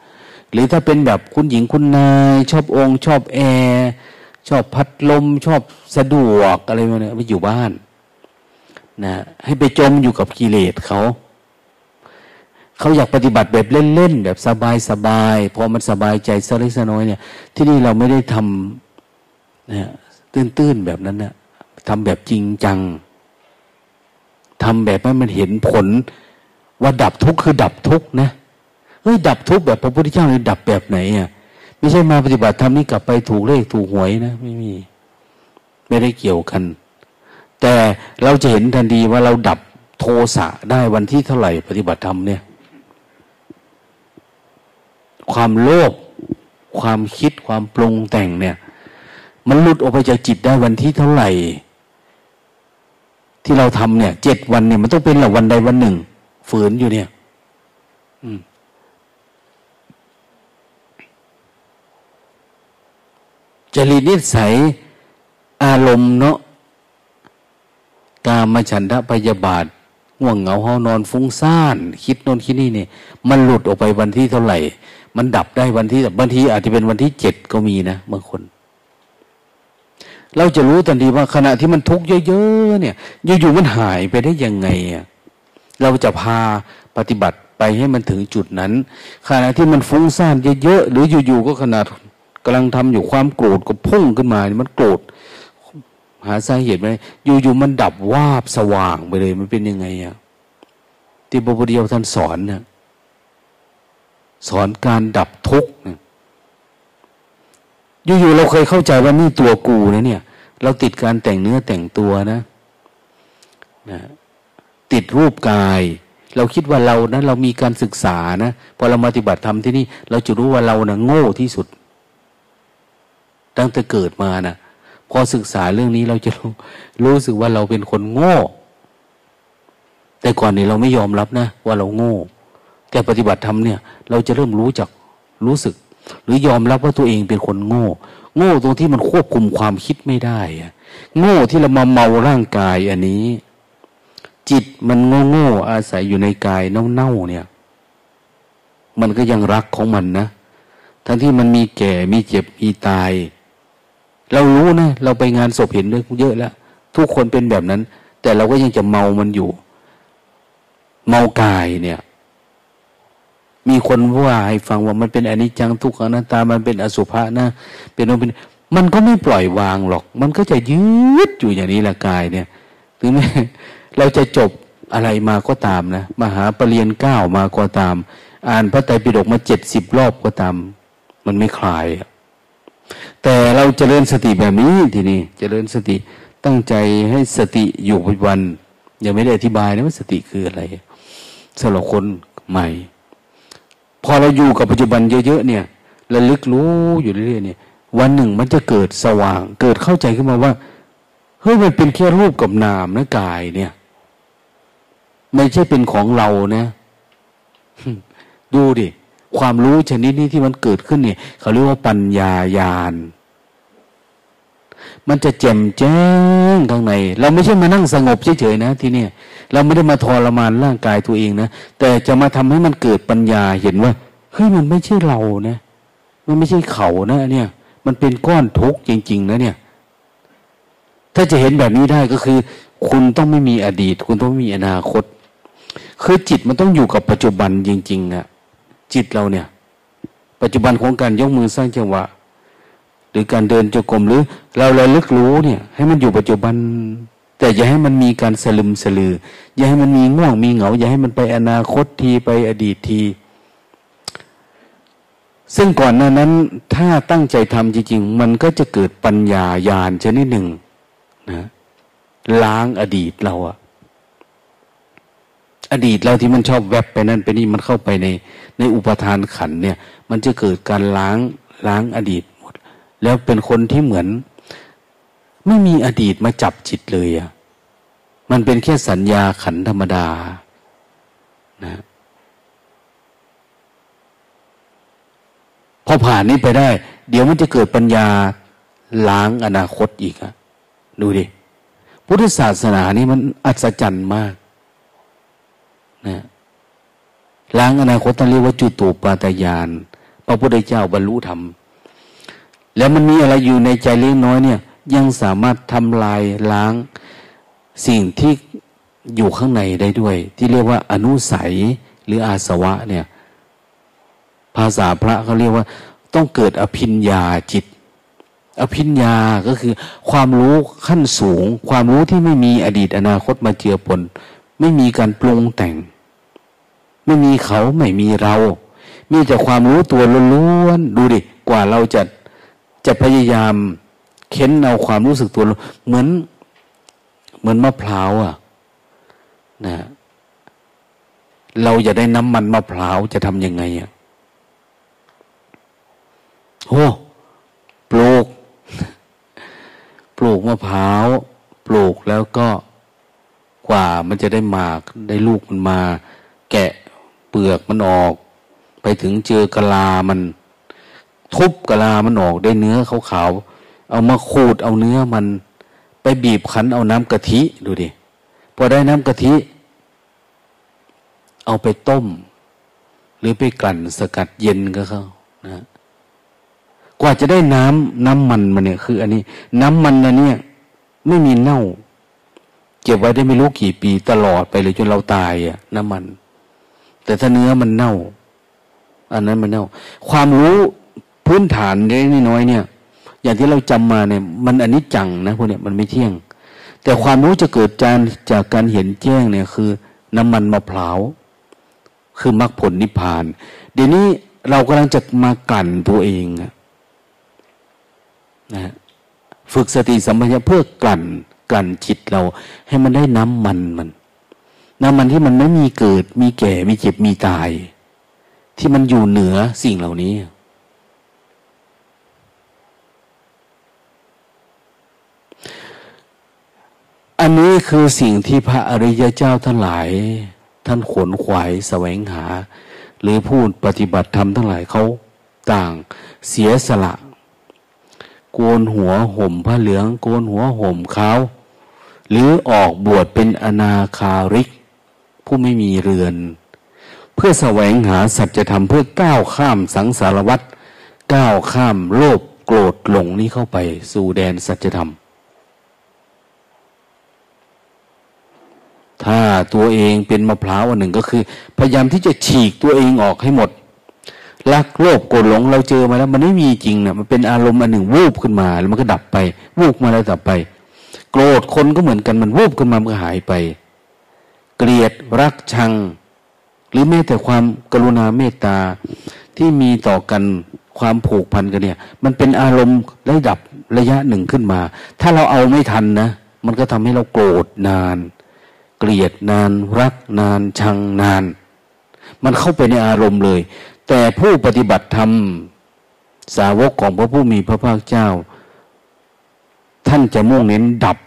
หรือถ้าเป็นแบบคุณหญิงคุณนาย ชอบองค์ชอบแอร์ชอบพัดลม ชอบสะดวกอะไรวะเนี่ยไปอยู่บ้านนะให้ไปจมอยู่กับกิเลสเขาเขาอยากปฏิบัติแบบเล่นๆแบบสบายๆพอมันสบายใจสักเล็กน้อยเนี่ย ที่นี่เราไม่ได้ทำนะตื้นๆแบบนั้นนะทำแบบจริงจังทำแบบให้มันเห็นผลว่าดับทุกข์คือดับทุกข์นะ ฮ้ยดับทุกข์แบบพระพุทธเจ้าเลยดับแบบไหนอะไม่ใช่มาปฏิบัติธรรมนี่กลับไปถูกเลขถูกหวยนะไม่มีไม่ได้เกี่ยวกัน แต่เราจะเห็นทันทีว่าเราดับโทสะได้วันที่เท่าไหร่ปฏิบัติธรรมเนี่ย ความโลภความคิดความปรุงแต่งเนี่ย มันหลุดออกไปจากจิตได้วันที่เท่าไหร่ ที่เราทำเนี่ยเจ็ดวันเนี่ย มันต้องเป็นหลัวันใดวันหนึ่ง ฝืนอยู่เนี่ย อืม จริตนิสัยอารมณ์เนาะกามฉันทะพยาบาทง่วงเหงาเฮานอนฟุ้งซ่าน คิดโน่นคิดนี่เนี่ยมันหลุดออกไปวันที่เท่าไหร่ มันดับได้วันที่บางทีอาจจะเป็นวันที่เจ็ดก็มีนะบางคน เราจะรู้ทันทีว่าขณะที่มันทุกข์เยอะๆเนี่ยอยู่ๆมันหายไปได้ยังไงอะเราจะพาปฏิบัติไปให้มันถึงจุดนั้น ขณะที่มันฟุ้งซ่านเยอะๆหรืออยู่ๆก็ขนาด กำลังทำอยู่ความโกรธก็พุ่งขึ้นมามันโกรธหาสาเหตุไหมอยู่ๆมันดับวาบสว่างไปเลย มันเป็นยังไงอะที่พระพุทธเจ้าท่านสอนเนี่ยสอนการดับทุกข์เนี่ยอยู่ๆเราเคยเข้าใจว่านี่ตัวกูนะเนี่ย เราติดการแต่งเนื้อแต่งตัวนะนะติดรูปกาย เราคิดว่าเรานะเรามีการศึกษานะพอเรามาปฏิบัติธรรมที่นี่ เราจะรู้ว่าเรานะโง่ที่สุด ตั้งแต่เกิดมานะพอศึกษาเรื่องนี้เราจะรู้รู้สึกว่าเราเป็นคนโง่ แต่ก่อนนี้เราไม่ยอมรับนะ ว่าเราโง่ แต่ปฏิบัติธรรมเนี่ย เราจะเริ่มรู้จักรู้สึก หรือยอมรับว่าตัวเองเป็นคนโง่ โง่ตรงที่มันควบคุมความคิดไม่ได้โง่ที่เรามาเมาร่างกายอันนี้ จิตมันโง่โง่อาศัยอยู่ในกายเน่าๆเนี่ย มันก็ยังรักของมันนะทั้งที่มันมีแก่ มีเจ็บ มีตาย เรารู้นะเราไปงานศพเห็นเรื่องเยอะแล้วทุกคนเป็นแบบนั้น แต่เราก็ยังจะเมามันอยู่ เมากายเนี่ย มีคนว่าให้ฟังว่ามันเป็นอนิจจังทุกขังนัตตา มันเป็นอสุภะนะเป็นโนเป็นมันก็ไม่ปล่อยวางหรอก มันก็จะยืดอยู่อย่างนี้ละกายเนี่ยถึงแม้เราจะจบอะไรมาก็ตามนะมหาปรริญญาเก้ามาก็ตาม อ่านพระไตรปิฎกมาเจ็ดสิบรอบก็ตาม มันไม่คลาย แต่เราจเจริญสติแบบนี้ทีนี้จเจริญสติตั้งใจให้สติอยู่ปัจจุบัน ยังไม่ได้อธิบายนะว่าสติคืออะไรสำหรับคนใหม่ พอเราอยู่กับปัจจุบันเยอะๆเนี่ยระลึกรู้อยู่เรื่อยๆเนี่ยวันหนึ่งมันจะเกิดสว่าง เกิดเข้าใจขึ้นมาว่าเฮ้ยมันเป็นแค่รูปกับนามนะกายเนี่ย ไม่ใช่เป็นของเรานะดูดิ ความรู้ชนิดนี้ที่มันเกิดขึ้นเนี่ยเขาเรียกว่าปัญญายาณ มันจะแจ่มแจ้งข้างใน เราไม่ใช่มานั่งสงบเฉยๆนะ ที่นี่เราไม่ได้มาทรมานร่างกายตัวเองนะแต่จะมาทำให้มันเกิดปัญญาเห็นว่าเฮ้ยมันไม่ใช่เรานะมันไม่ใช่เขานะเนี่ย มันเป็นก้อนทุกข์จริง ๆ นะเนี่ย ถ้าจะเห็นแบบนี้ได้ก็คือ คุณต้องไม่มีอดีต คุณต้องไม่มีอนาคต คือจิตมันต้องอยู่กับปัจจุบันจริง ๆอะ จิตเราเนี่ย ปัจจุบันของการยกมือสร้างจังหวะ หรือการเดินจงกรมหรือ เราระลึกรู้เนี่ย ให้มันอยู่ปัจจุบัน แต่อย่าให้มันมีการสลึมสลือ อย่าให้มันมีง่วงมีเหงา อย่าให้มันไปอนาคตทีไปอดีตทีซึ่งก่อนหน้านั้นถ้าตั้งใจทำจริงๆ มันก็จะเกิดปัญญาญาณชนิดหนึ่งนะล้างอดีตเราอะอดีตเราที่มันชอบแวบไปนั่นไปนี่มันเข้าไปใน ในอุปทานขันเนี่ย มันจะเกิดการล้างล้างอดีตหมด แล้วเป็นคนที่เหมือน ไม่มีอดีตมาจับจิตเลยอะมันเป็นแค่สัญญาขันธรรมดานะพอผ่านนี้ไปได้ เดี๋ยวมันจะเกิดปัญญาล้างอนาคตอีกอะดูดิ พุทธศาสนานี่มันอัศจรรย์มาก นะ ล้างอนาคตต้องเรียกว่าจุตูปาตยานพระพุทธเจ้าบรรลุธรรม แล้วมันมีอะไรอยู่ในใจเล็กน้อยเนี่ย ยังสามารถทำลายล้างสิ่งที่อยู่ข้างในได้ด้วย ที่เรียกว่าอนุสัยหรืออาสวะเนี่ย ภาษาพระเขาเรียกว่า ต้องเกิดอภิญญาจิต อภิญญาก็คือ ความรู้ขั้นสูง ความรู้ที่ไม่มีอดีตอนาคตมาเจือปน ไม่มีการปรุงแต่ง ไม่มีเขาไม่มีเรา มีแต่ความรู้ตัวล้วนๆดูดิกว่าเราจะจะพยายามเค้นเอาความรู้สึกตัว เหมือน เหมือนมะพร้าวอะนะเราจะได้น้ำมันมะพร้าวจะทำยังไงอะโอ้ปลูก ปลูกมะพร้าว ปลูกแล้วก็กว่ามันจะได้หมากได้ลูกมันมา แกะ เปลือกมันออก ไปถึงเจอกะลามัน ทุบกะลามันออกได้เนื้อขาวๆเอามาขูดเอาเนื้อมัน ไปบีบคั้นเอาน้ำกะทิดูดิพอได้น้ำกะทิ เอาไปต้ม หรือไปกลั่นสกัดเย็นก็เขานะกว่าจะได้น้ำน้ำมันมาเนี่ยคืออันนี้ น้ำมันอันนี้ไม่มีเน่า เก็บไว้ได้ไม่รู้กี่ปีตลอดไปเลยจนเราตายอะน้ำมัน แต่ถ้าเนื้อมันเน่า อันนั้นมันเน่า ความรู้พื้นฐานเล็กน้อยเนี่ย อย่างที่เราจำมาเนี่ย มันอันนี้จังนะพวกเนี้ยมันไม่เที่ยง แต่ความรู้จะเกิดจากจากการเห็นแจ้งเนี่ยคือ น้ำมันมะพร้าวคือมรรคผลนิพพาน เดี๋ยวนี้เรากำลังจะมากั่นตัวเองนะฝึกสติสัมปชัญญะเพื่อกลั่นกั่นจิตเรา ให้มันได้น้ำมันมัน น้ำมันที่มันไม่มีเกิด มีแก่ มีเจ็บ มีตาย ที่มันอยู่เหนือสิ่งเหล่านี้ อันนี้คือสิ่งที่พระอริยเจ้าทั้งหลาย ท่านขนขวายแสวงหา หรือพูดปฏิบัติธรรมทั้งหลายเขาต่างเสียสละ โกนหัวห่มผ้าเหลือง โกนหัวห่มขาวหรือออกบวชเป็นอนาคาริก ผู้ไม่มีเรือน เพื่อแสวงหาสัจธรรมเพื่อก้าวข้ามสังสารวัฏก้าวข้ามโลภโกรธหลงนี้เข้าไป สู่แดนสัจธรรม ถ้าตัวเองเป็นมะพร้าวอันหนึ่งก็คือ พยายามที่จะฉีกตัวเองออกให้หมดรักโลภโกรธหลงเราเจอมาแล้วมันไม่มีจริงนะมันเป็นอารมณ์อันหนึ่งวูบขึ้นมาแล้วมันก็ดับไป วูบมาแล้วดับไป โกรธคนก็เหมือนกันมันวูบขึ้นมามันก็หายไป เกลียดรักชัง หรือแม้แต่ความกรุณาเมตตาที่มีต่อกันความผูกพันกันเนี่ย มันเป็นอารมณ์ระดับระยะหนึ่งขึ้นมา ถ้าเราเอาไม่ทันนะ มันก็ทำให้เราโกรธนาน เกลียดนาน รักนาน ชังนาน มันเข้าไปในอารมณ์เลย แต่ผู้ปฏิบัติธรรมสาวกของพระผู้มีพระภาคเจ้า ท่านจะมุ่งเน้นดับ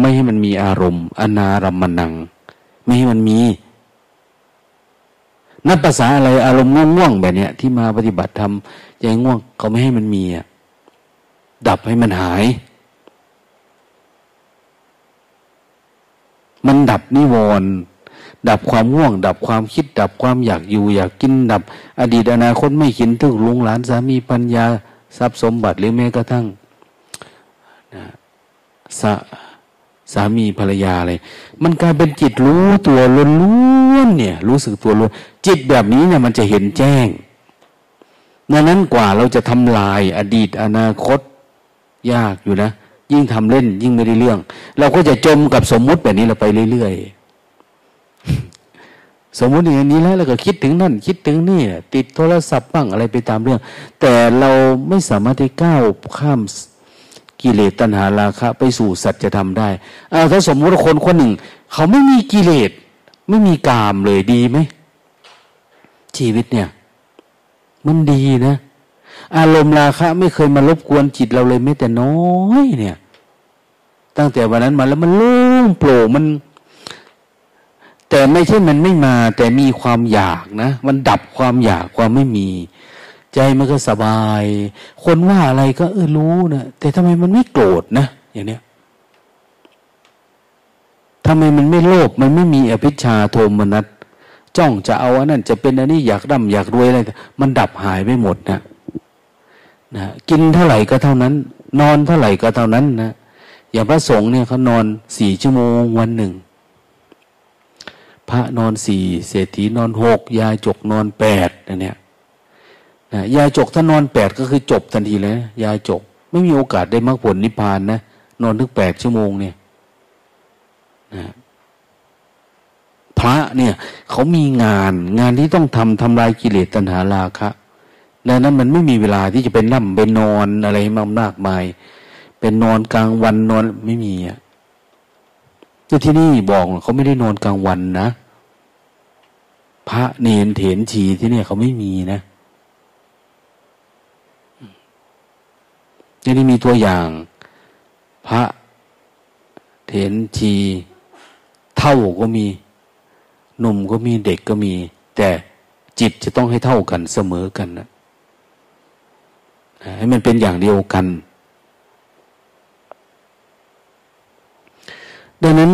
ไม่ให้มันมีอารมณ์ อนารมมนัง ไม่ให้มันมี นับภาษาอะไรอารมณ์ง่วงๆแบบเนี้ยที่มาปฏิบัติทำใจง่วงเขาไม่ให้มันมีอะดับให้มันหาย มันดับนิวรณ์ดับความง่วง ดับความคิด ดับความอยากอยู่ อยากกิน ดับ อดีตอนาคตไม่คิดถึงลุงหลานสามีปัญญาทรัพย์สมบัติหรือแม้กระทั่งนะสะ สามีภรรยาอะไร มันกลายเป็นจิตรู้ตัวล้วนๆเนี่ย รู้สึกตัวล้วนจิตแบบนี้เนี่ยมันจะเห็นแจ้งดังนั้นกว่าเราจะทำลายอดีตอนาคตยากอยู่นะ ยิ่งทำเล่น ยิ่งไม่ได้เรื่อง เราก็จะจมกับสมมุติแบบนี้เราไปเรื่อยๆ สมมติอย่างนี้แล้วเราก็คิดถึงนั่น คิดถึงนี่ติดโทรศัพท์บ้างอะไรไปตามเรื่อง แต่เราไม่สามารถที่ก้าวข้าม กิเลสตัณหาราคะ ไปสู่สัจธรรมได้อาถ้าสมมติคนคนหนึ่ง เขาไม่มีกิเลสไม่มีกามเลยดีไหมชีวิตเนี่ย มันดีนะ อารมณ์ราคะ ไม่เคยมารบกวนจิตเราเลยแม้แต่น้อยเนี่ย ตั้งแต่วันนั้นมาแล้วมันโล่งโปร่งมัน แต่ไม่ใช่มันไม่มา แต่มีความอยากนะ มันดับความอยากความไม่มี ใจมันก็สบาย คนว่าอะไรก็เออรู้นะแต่ทำไมมันไม่โกรธนะอย่างเนี้ยทำไมมันไม่โลภมันไม่มีอภิชาโทมนัสจ้องจะเอาอันนั้นจะเป็นอันนี้อยากร่ำอยากรวยอะไรมันดับหายไม่หมดนะนะกินเท่าไหร่ก็เท่านั้น นอนเท่าไหร่ก็เท่านั้นนะอย่างพระสงฆ์เนี่ยเขานอนสี่ชั่วโมงวันหนึ่ง พระนอนสี่เศรษฐีนอนหกยาจกนอนแปดนะเนี่ย นะยาจกถ้านอนแปดก็คือจบทันทีเลยนะยาจก ไม่มีโอกาสได้มรรคผลนิพพานนะนอนถึงแปดชั่วโมงเนี่ยนะพระเนี่ยเขามีงานงานที่ต้องทำทำลายกิเลสตัณหาราคะดังนั้นมันไม่มีเวลาที่จะเป็นนั่งเป็นนอนอะไรมากมาย เป็นนอนกลางวันนอนไม่มีอะแต่ที่นี่บอกเขาไม่ได้นอนกลางวันนะ พระเนนเถนชีที่นี่เขาไม่มีนะ นี่มีตัวอย่าง พระเถนชีเท่าก็มีหนุ่มก็มีเด็กก็มี แต่จิตจะต้องให้เท่ากันเสมอกันนะให้มันเป็นอย่างเดียวกัน ดังนั้น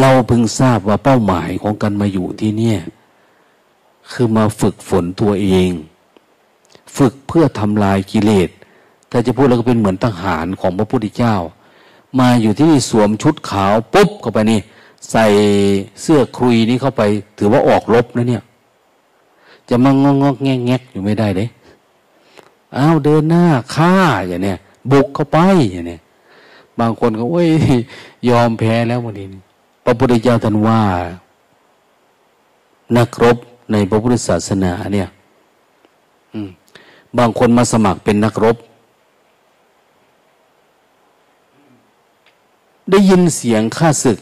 เราเพิ่งทราบว่าเป้าหมายของการมาอยู่ที่นี่คือมาฝึกฝนตัวเอง ฝึกเพื่อทำลายกิเลส ถ้าจะพูดแล้วก็เป็นเหมือนทหารของพระพุทธเจ้า มาอยู่ที่นี่สวมชุดขาวปุ๊บเข้าไปนี่ ใส่เสื้อครุยนี้เข้าไป ถือว่าออกรบนะเนี่ย จะมางงงแงแงอยู่ไม่ได้เลยอ้าวเดินหน้าฆ่าอย่างเนี้ยบุกเข้าไปอย่างเนี้ยบางคนก็โอ้ยยอมแพ้แล้ววันนี้พระพุทธเจ้าท่านว่า นักรบในพระพุทธศาสนาเนี่ย บางคนมาสมัครเป็นนักรบ ได้ยินเสียงข้าศึก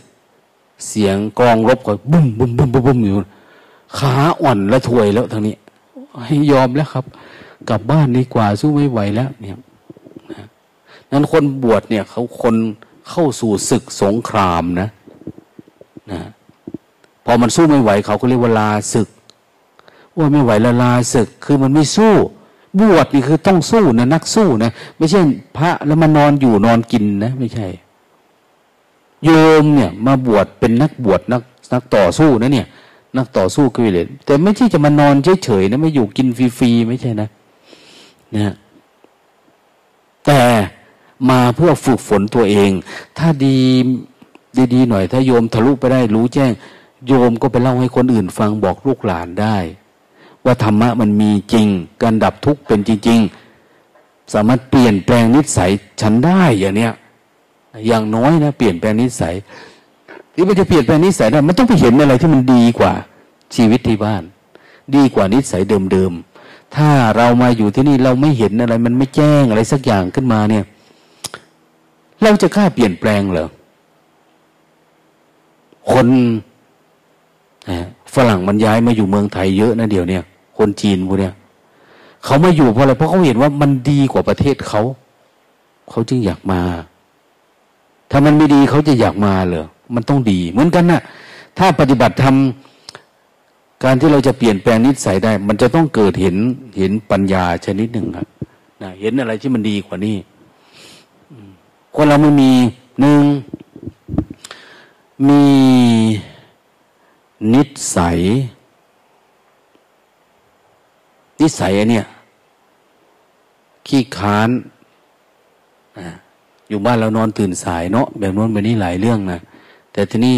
เสียงกองรบก็บุ้มบุ้มบุ้มบุ้มอยู่ขาอ่อนและถวยแล้วทางนี้ให้ยอมแล้วครับ กลับบ้านดีกว่าสู้ไม่ไหวแล้ว เนี่ยนั้นคนบวชเนี่ย เขาคนเข้าสู่ศึกสงครามนะนะพอมันสู้ไม่ไหวเขาก็เรียกว่าลาศึก ว่าไม่ไหวละลาศึก คือมันไม่สู้ บวชนี่คือต้องสู้นะนักสู้นะไม่ใช่พระแล้วมานอนอยู่นอนกินนะ ไม่ใช่ โยมเนี่ย มาบวชเป็นนักบวชนักนักต่อสู้นะเนี่ย นักต่อสู้กิเลสแต่ไม่ใช่จะมานอนเฉยๆนะไม่อยู่กินฟรีๆไม่ใช่นะนะแต่มาเพื่อฝึกฝนตัวเอง ถ้าดีดีๆหน่อย ถ้าโยมทะลุไปได้รู้แจ้ง โยมก็ไปเล่าให้คนอื่นฟังบอกลูกหลานได้ ว่าธรรมะมันมีจริง การดับทุกข์เป็นจริง ๆ สามารถเปลี่ยนแปลงนิสัยฉันได้อย่างเนี้ยอย่างน้อยนะเปลี่ยนแปลงนิสัยที่มันจะเปลี่ยนแปลงนิสัยได้มันต้องไปเห็นอะไรที่มันดีกว่าชีวิตที่บ้าน ดีกว่านิสัยเดิมๆถ้าเรามาอยู่ที่นี่เราไม่เห็นอะไร มันไม่แจ้งอะไรสักอย่างขึ้นมาเนี่ย เราจะกล้าเปลี่ยนแปลงเหรอคนฝรั่งมันย้ายมาอยู่เมืองไทยเยอะนะเดี๋ยวนี้ คนจีนพวกเนี้ยเขามาอยู่เพราะอะไรเพราะเขาเห็นว่ามันดีกว่าประเทศเขา เขาจึงอยากมา ถ้ามันไม่ดีเขาจะอยากมาเหรอมันต้องดี เหมือนกันนะถ้าปฏิบัติทำการที่เราจะเปลี่ยนแปลงนิสัยได้ มันจะต้องเกิดเห็นเห็นปัญญาชนิดหนึ่งครับนะเห็นอะไรที่มันดีกว่านี้คนเราไม่มีหนึ่งมีนิสัย นิสัยเนี่ยขี้ค้านอยู่บ้านเรานอนตื่นสายเนาะแบบนู้นแบบนี้หลายเรื่องนะแต่ที่นี่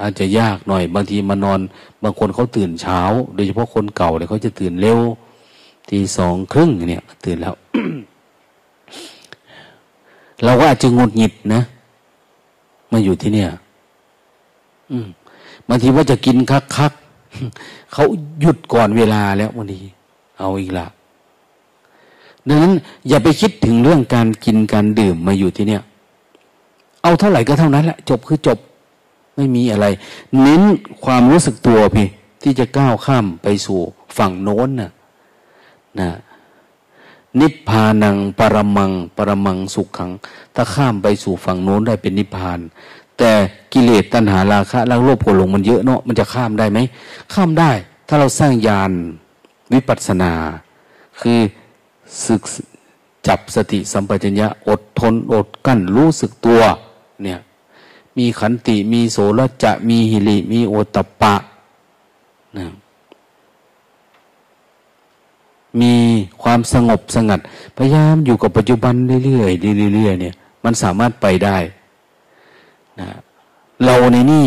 อาจจะยากหน่อย บางทีมานอน บางคนเขาตื่นเช้า โดยเฉพาะคนเก่าเนี่ยเขาจะตื่นเร็วทีสองครึ่งเนี่ย ตื่นแล้ว เราก็อาจจะงดหงิดนะมาอยู่ที่เนี่ย อืมบางทีว่าจะกินคักคัก เขาหยุดก่อนเวลาแล้วบางทีเอาอีกละดังนั้น อย่าไปคิดถึงเรื่องการกินการดื่มมาอยู่ที่เนี่ย เอาเท่าไหร่ก็เท่านั้นแหละจบคือจบไม่มีอะไร เน้นความรู้สึกตัวพี่ ที่จะก้าวข้ามไปสู่ฝั่งโน้นน่ะนะนิพพานังปรมัง ปรมังสุขขัง ถ้าข้ามไปสู่ฝั่งโน้นได้เป็นนิพพาน แต่กิเลสตัณหาราคะแล้วโลภโกรธหลงมันเยอะเนาะมันจะข้ามได้ไหมข้ามได้ ถ้าเราสร้างญาณวิปัสสนา คือศึกจับสติสัมปชัญญะอดทนอดกั้นรู้สึกตัวเนี่ยมีขันติมีโสรจะมีหิริมีโอตปะนะมีความสงบสงัด พยายามอยู่กับปัจจุบันเรื่อยๆเรื่อยๆเนี่ย มันสามารถไปได้ นะเราในนี่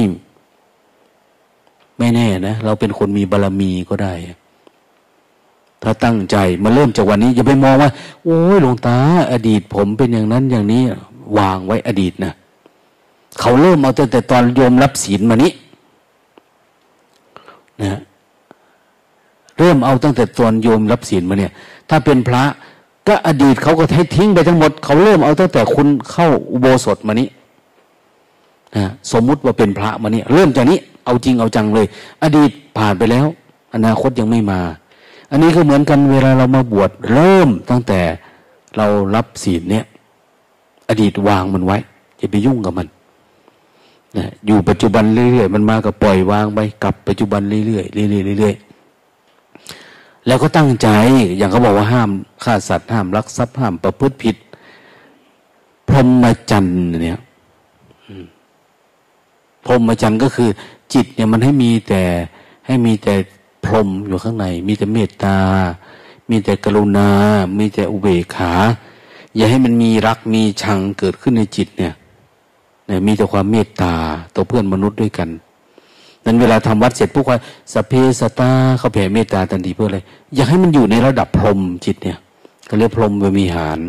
ไม่แน่นะเราเป็นคนมีบารรมีก็ได้ ถ้าตั้งใจมาเริ่มจากวันนี้อย่าไปมองว่า โอ้ยหลวงตา อดีตผมเป็นอย่างนั้นอย่างนี้ วางไว้อดีตนะเขาเริ่มเอาแต่ตอนโยมรับศีลมานี้นะเริ่มเอาตั้งแต่ตอนโยมรับศีลมาเนี่ย ถ้าเป็นพระก็อดีตเขาก็ให้ทิ้งไปทั้งหมด เขาเริ่มเอาตั้งแต่คุณเข้าอุโบสถมานี้ นะสมมุติว่าเป็นพระมาเนี่ยเริ่มจากนี้เอาจริงเอาจังเลย อดีตผ่านไปแล้ว อนาคตยังไม่มา อันนี้ก็เหมือนกันเวลาเรามาบวชเริ่มตั้งแต่เรารับศีลเนี่ย อดีตวางมันไว้อย่าไปยุ่งกับมันนะอยู่ปัจจุบันเรื่อยๆมันมาก็ปล่อยวางไปกลับปัจจุบันเรื่อยๆเรื่อยๆเรื่อยๆแล้วก็ตั้งใจอย่างเขาบอกว่าห้ามฆ่าสัตว์ห้ามลักทรัพย์ห้ามประพฤติผิดพรหมจรรย์เนี่ย พรหมจรรย์ก็คือ จิตเนี่ยมันให้มีแต่ให้มีแต่พรหมอยู่ข้างใน มีแต่เมตตา มีแต่กรุณา มีแต่อุเบกขา อย่าให้มันมีรักมีชังเกิดขึ้นในจิตเนี่ยนะมีแต่ความเมตตาต่อเพื่อนมนุษย์ด้วยกันนั้นเวลาทำวัดเสร็จพวกว่าสเพสตาเขาแผ่เมตตาทันทีเพื่ออะไรอยากให้มันอยู่ในระดับพรหมจิตเนี่ยเขาเรียกพรหมวิมีหาร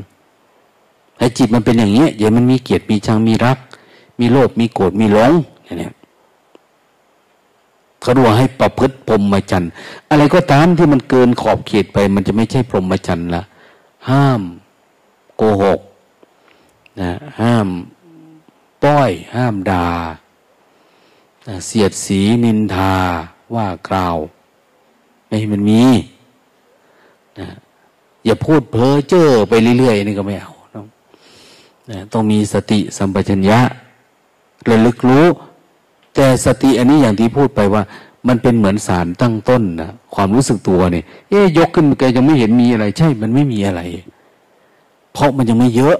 ให้จิตมันเป็นอย่างเงี้ยอย่ามันมีเกียรติมีชังมีรัก มีโลภมีโกรธมีหลง เนี้ยเขาดูให้ประพฤติพรหมจรรย์อะไรก็ตามที่มันเกินขอบเขตไป มันจะไม่ใช่พรหมจรรย์ละห้ามโกหกนะห้ามป้อย ห้ามดา่าเสียดสีนินทาว่ากล่าว ไม่ให้มันมีนะอย่าพูดเพ้อเจ้อไปเรื่อยๆนี่ก็ไม่เอานะต้องมีสติสัมปชัญญะระลึกรู้ แต่สติอันนี้อย่างที่พูดไปว่า มันเป็นเหมือนสารตั้งต้นนะความรู้สึกตัวเนี่ยเอ๊ยยกขึ้นมาแกยังไม่เห็นมีอะไร ใช่ มันไม่มีอะไร เพราะมันยังไม่เยอะ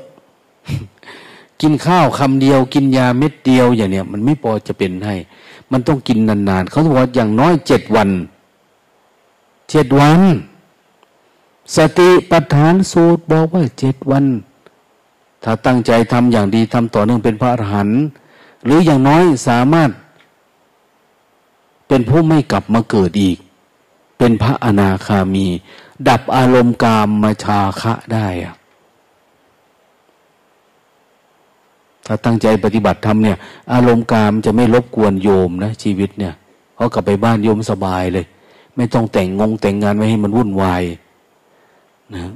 กินข้าวคำเดียว กินยาเม็ดเดียวอย่างเนี้ยมันไม่พอจะเป็นให้ มันต้องกินนานๆเขาบอกว่าอย่างน้อยเจ็ดวันเจ็ดวัน สติปัฏฐานสูตรบอกว่าเจ็ดวัน ถ้าตั้งใจทำอย่างดีทำต่อเนื่องเป็นพระอรหันต์หรืออย่างน้อยสามารถ เป็นผู้ไม่กลับมาเกิดอีก เป็นพระอนาคามี ดับอารมณ์กามมาชาคะได้อะถ้าตั้งใจปฏิบัติธรรมเนี่ย อารมณ์กามจะไม่รบกวนโยมนะชีวิตเนี่ยเขาะกลับไปบ้านโยมสบายเลย ไม่ต้องแต่งงงแต่งงานไม่ให้มันวุ่นวายนะ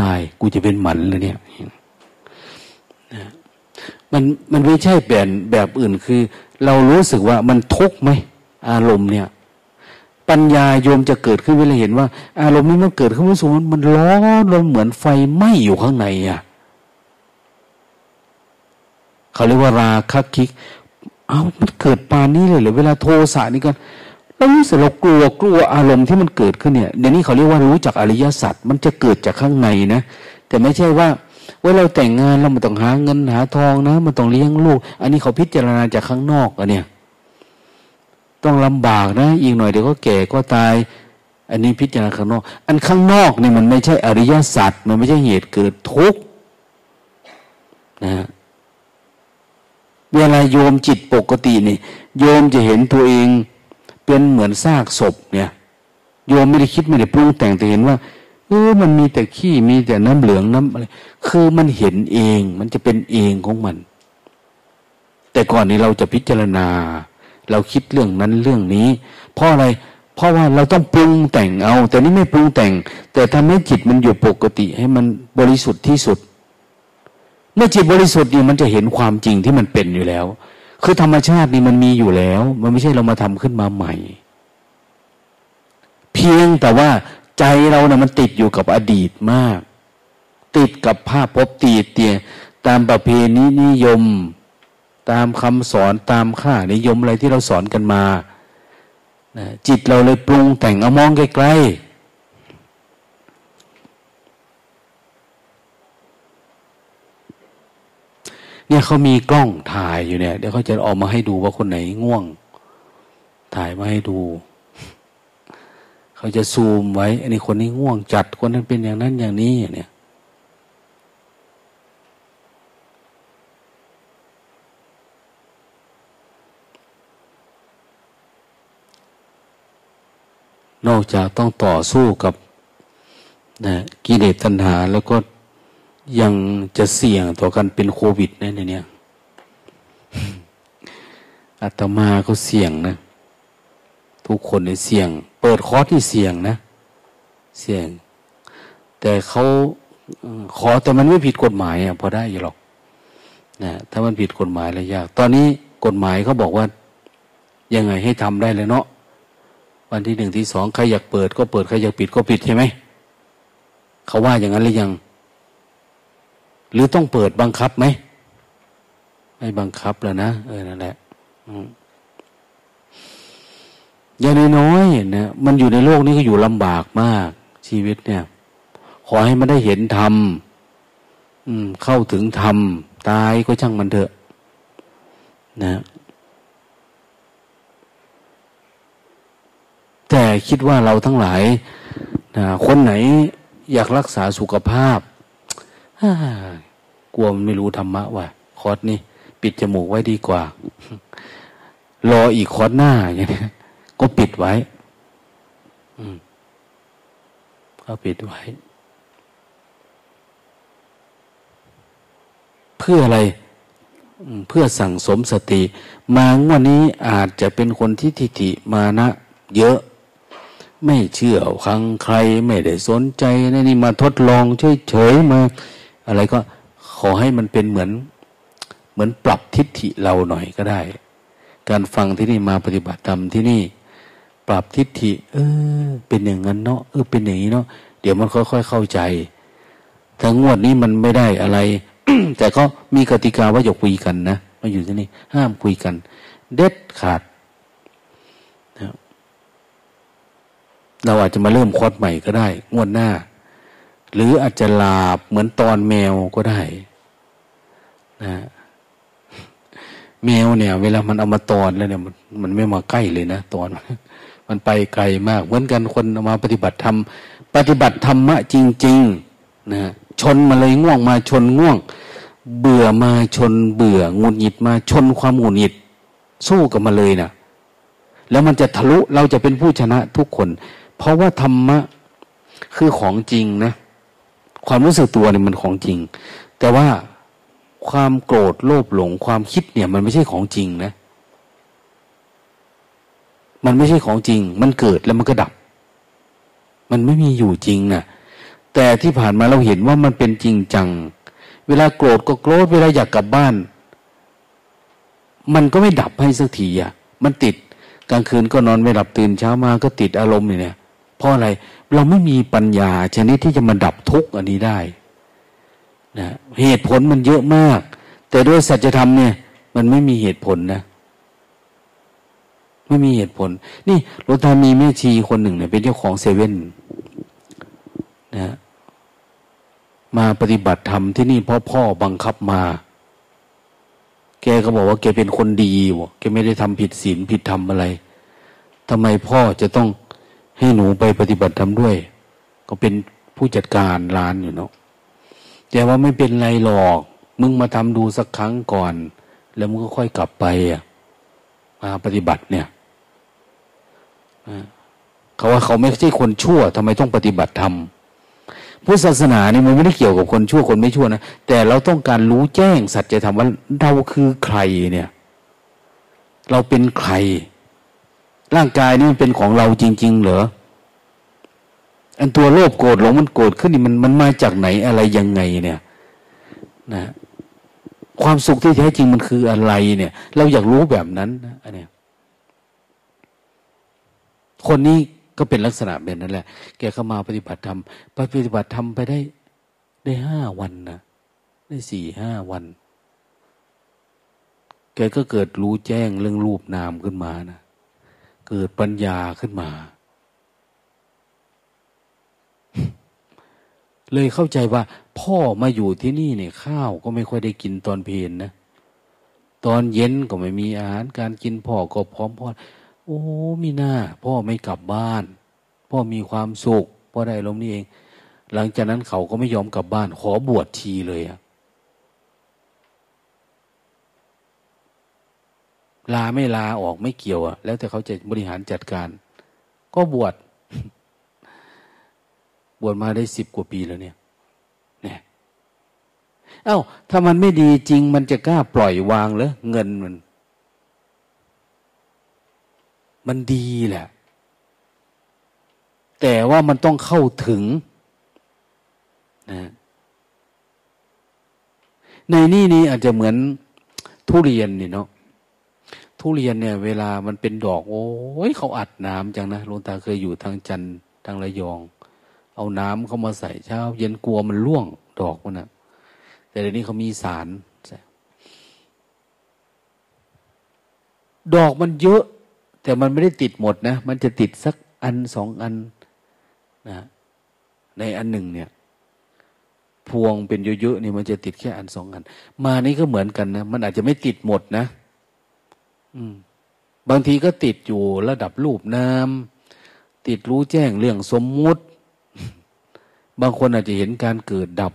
ตายกูจะเป็นหมันเลยเนี่ย มันมันไม่ใช่แบบแบบอื่นคือ เรารู้สึกว่ามันทุกข์ไหมอารมณ์เนี่ย ปัญญาโยมจะเกิดขึ้นเวลาเห็นว่า อารมณ์นี้มันเกิดขึ้นรู้สึกมันร้อนร้อนเหมือนไฟไหม้อยู่ข้างในอะเขาเรียกว่าราคะคิกเอามันเกิดปานนี้เลยเหรือเวลาโทสะนี่กันเรารู้สึกเรากลัวกลัวอารมณ์ที่มันเกิดขึ้นเนี่ยเดี๋ยวนี้เขาเรียกว่ารู้จักอริยสัจมันจะเกิดจากข้างในนะแต่ไม่ใช่ว่า ว่าเราแต่งงานเรามันต้องหาเงินหาทองนะมันต้องเลี้ยงลูก อันนี้เขาพิจารณาจากข้างนอกอะเนี่ย ต้องลำบากนะอีกหน่อยเดี๋ยวก็แก่ก็ตาย อันนี้พิจารณาข้างนอก อันข้างนอกนี่มันไม่ใช่อริยสัจมันไม่ใช่เหตุเกิดทุกข์นะเวลาโยมจิตปกตินี่โยมจะเห็นตัวเองเป็นเหมือนซากศพเนี่ย โยมไม่ได้คิดไม่ได้ปรุงแต่งแต่เห็นว่า เออมันมีแต่ขี้มีแต่น้ำเหลืองน้ำอะไรคือมันเห็นเอง มันจะเป็นเองของมัน แต่ก่อนนี้เราจะพิจารณา เราคิดเรื่องนั้นเรื่องนี้ เพราะอะไร เพราะว่าเราต้องปรุงแต่งเอา แต่นี่ไม่ปรุงแต่ง แต่ทำให้จิตมันอยู่ปกติ ให้มันบริสุทธิ์ที่สุด เมื่อจิตบริสุทธิ์นี่มันจะเห็นความจริงที่มันเป็นอยู่แล้ว คือธรรมชาตินี่มันมีอยู่แล้ว มันไม่ใช่เรามาทำขึ้นมาใหม่ เพียงแต่ว่า ใจเราเนะ่ยมันติดอยู่กับอดีตมาก ติดกับภาพพบตีเตียตามประเพณีนิยม ตามคำสอนตามค่านิยมอะไรที่เราสอนกันมานะจิตเราเลยปรุงแต่งเอามองไกล้ๆเนี่ยเขามีกล้องถ่ายอยู่เนี่ย เดี๋ยวเขาจะออกมาให้ดูว่าคนไหนง่วง ถ่ายมาให้ดู เขาจะซูมไว้ อันนี้คนนี้ง่วงจัด คนนั้นเป็นอย่างนั้นอย่างนี้เนี่ย นอกจากต้องต่อสู้กับนะกิเลสตัณหาแล้วก็ยังจะเสี่ยงต่อการเป็นโควิดนะเนี่ยอาตมาก็เสี่ยงนะ ทุกคนในเสี่ยง เปิดคอร์สที่เสี่ยงนะ เสี่ยง แต่เขาขอแต่มันไม่ผิดกฎหมายอะพอได้อยู่หรอกนะถ้ามันผิดกฎหมายเลยยาก ตอนนี้กฎหมายเขาบอกว่า ยังไงให้ทำได้เลยเนาะวันที่หนึ่งที่สองใครอยากเปิดก็เปิดใครอยากปิดก็ปิดใช่ไหมเขาว่าอย่างนั้นหรือยัง หรือต้องเปิดบังคับไหมไม่บังคับแล้วนะเออนั่นแหละ อืม อย่างน้อยๆนี่ยมันอยู่ในโลกนี้ก็อยู่ลำบากมาก ชีวิตเนี่ย ขอให้มันได้เห็นธรรมเข้าถึงธรรมตายก็ช่างมันเถอะ นะแต่คิดว่าเราทั้งหลายนะคนไหนอยากรักษาสุขภาพกลัวมันไม่รู้ธรรมะว่ะ คอร์สนี่ ปิดจมูกไว้ดีกว่า รออีกคอร์สหน้าอย่างนี้ ก็ปิดไว้ก็ปิดไว้ เพื่ออะไรเพื่อสั่งสมสติ มางวันนี้อาจจะเป็นคนที่ทิฏฐิมานะ เยอะ ไม่เชื่อคังใครไม่ได้สนใจนนี่มาทดลองเฉยๆมา อะไรก็ขอให้มันเป็นเหมือน เหมือนปรับทิฏฐิเราหน่อยก็ได้ การฟังที่นี่มาปฏิบัติธรรมที่นี่ ปรับทิฏฐิ เออ เป็นอย่างนั้นเนาะเออเป็นอย่างนี้เนาะเดี๋ยวมันค่อยๆเข้าใจถ้างวดนี้มันไม่ได้อะไร แต่ก็มีกติกาว่าอย่าคุยกันนะมาอยู่ที่นี่ห้ามคุยกัน เด็ดขาดนะเราอาจจะมาเริ่มคอร์สใหม่ก็ได้ งวดหน้า หรืออาจจะลาบเหมือนตอนแมวก็ได้นะแมวเนี่ย เวลามันเอามาตอนแล้วเนี่ยมันมันไม่มาใกล้เลยนะตอน มันไปไกลมาก เหมือนกันคนมาปฏิบัติธรรมปฏิบัติธรรมะจริงๆนะชนมาเลยง่วงมาชนง่วง เบื่อมาชนเบื่องุนหงิดมาชนความงุนหงิด สู้กับมาเลยนะแล้วมันจะทะลุเราจะเป็นผู้ชนะทุกคน เพราะว่าธรรมะคือของจริงนะ ความรู้สึกตัวเนี่ยมันของจริง แต่ว่าความโกรธโลภหลงความคิดเนี่ย มันไม่ใช่ของจริงนะ มันไม่ใช่ของจริง มันเกิดแล้วมันก็ดับ มันไม่มีอยู่จริงนะ่ะแต่ที่ผ่านมาเราเห็นว่ามันเป็นจริงจัง เวลาโกรธก็โกรธเวลาอยากกลับบ้าน มันก็ไม่ดับให้สักทีอะ มันติดกลางคืนก็นอนไม่หลับตื่นเช้ามาก็ติดอารมณ์เนี่ยเพราะอะไรเราไม่มีปัญญาชนิดที่จะมาดับทุกข์อันนี้ได้นะเหตุผลมันเยอะมาก แต่ด้วยสัจธรรมเนี่ย มันไม่มีเหตุผลนะ ไม่มีเหตุผล นี่หลวงตามีแม่ชีคนหนึ่งเนี่ยเป็นเจ้าของเซเว่นนะมาปฏิบัติธรรมที่นี่เพราะพ่อบังคับมา แกก็บอกว่าแกเป็นคนดีวะแกไม่ได้ทำผิดศีลผิดธรรมอะไรทำไมพ่อจะต้องให้หนูไปปฏิบัติธรรมด้วย ก็เป็นผู้จัดการร้านอยู่เนาะแต่ว่าไม่เป็นไรหรอก มึงมาทำดูสักครั้งก่อน แล้วมึงก็ค่อยกลับไปอะมาปฏิบัติเนี่ย เขาว่าเขาไม่ใช่คนชั่วทำไมต้องปฏิบัติธรรมพุทธศาสนานี่มันไม่ได้เกี่ยวกับคนชั่วคนไม่ชั่วนะแต่เราต้องการรู้แจ้งสัจธรรมว่าเราคือใครเนี่ย เราเป็นใคร ร่างกายนี่เป็นของเราจริง ๆ เหรออันตัวโลภโกรธหลงมันโกรธขึ้นนี่มันมันมาจากไหนอะไรยังไงเนี่ย นะ ความสุขที่แท้จริงมันคืออะไรเนี่ย เราอยากรู้แบบนั้นนะอันเนี้ย คนนี้ก็เป็นลักษณะแบบนั้นแหละ แกเข้ามาปฏิบัติธรรมไปปฏิบัติธรรมไปได้ได้ห้าวันนะได้สี่ห้าวัน แกก็เกิดรู้แจ้งเรื่องรูปนามขึ้นมานะเกิดปัญญาขึ้นมา เลยเข้าใจว่า พ่อมาอยู่ที่นี่เนี่ยข้าวก็ไม่ค่อยได้กินตอนเพลนนะ ตอนเย็นก็ไม่มีอาหารการกินพ่อก็พร้อมพ่อ โอ้มีหน้า พ่อไม่กลับบ้าน พ่อมีความสุขพ่อได้ลมนี่เอง หลังจากนั้นเขาก็ไม่ยอมกลับบ้าน ขอบวชทีเลยอะลาไม่ลาออกไม่เกี่ยวอะแล้วแต่เขาจะบริหารจัดการ ก็บวชบวชมาได้สิบกว่าปีแล้วเนี่ยเนี่ยเอา้า ถ้ามันไม่ดีจริง มันจะกล้าปล่อยวางเหรอเงินมัน มันดีแหละ แต่ว่ามันต้องเข้าถึงนะในนี่นี่อาจจะเหมือนทุเรียนนี่เนาะทุเรียนเนี่ย เวลามันเป็นดอก โอ้ยเขาอัดน้ำจังนะหลุงตาเคยอยู่ทางจันทางระยอง เอาน้ำเข้ามาใส่เช้า เย็นกลัวมันร่วงดอกมันนะแต่เดี๋ยวนี้เขามีสาร ดอกมันเยอะ แต่มันไม่ได้ติดหมดนะ มันจะติดสักอันสองอันนะในอันหนึ่งเนี่ย พวงเป็นเยอะๆนี่มันจะติดแค่อันสองอัน มานี่ก็เหมือนกันนะมันอาจจะไม่ติดหมดนะ อืม บางทีก็ติดอยู่ระดับรูปนามติดรู้แจ้งเรื่องสมมุติ บางคนอาจจะเห็นการเกิดดับ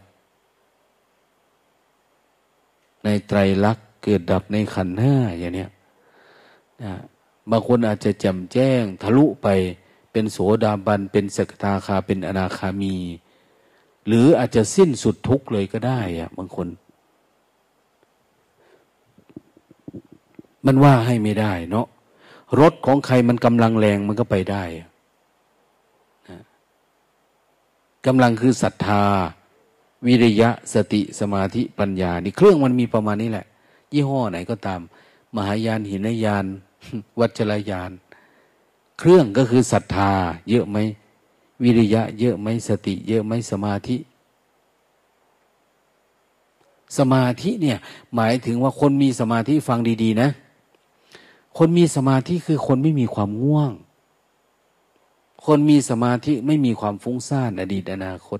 ในไตรลักษณ์เกิดดับในขันห้าอย่างเนี้ยนะ บางคนอาจจะแจ่มแจ้ง ทะลุไปเป็นโสดาบัน เป็นสกทาคาเป็นอนาคามี หรืออาจจะสิ้นสุดทุกข์เลยก็ได้อะบางคน มันว่าให้ไม่ได้เนาะรถของใครมันกำลังแรงมันก็ไปได้กำลังคือศรัทธา วิริยะสติสมาธิปัญญา นี่เครื่องมันมีประมาณนี้แหละ ยี่ห้อไหนก็ตาม มหายานหินยาน วัจรยาน เครื่องก็คือศรัทธา เยอะไหมวิริยะ เยอะไหมสติ เยอะไหมสมาธิ สมาธิเนี่ยหมายถึงว่าคนมีสมาธิฟังดีๆ นะ คนมีสมาธิคือคนไม่มีความง่วง คนมีสมาธิไม่มีความฟุ้งซ่านอดีตอนาคต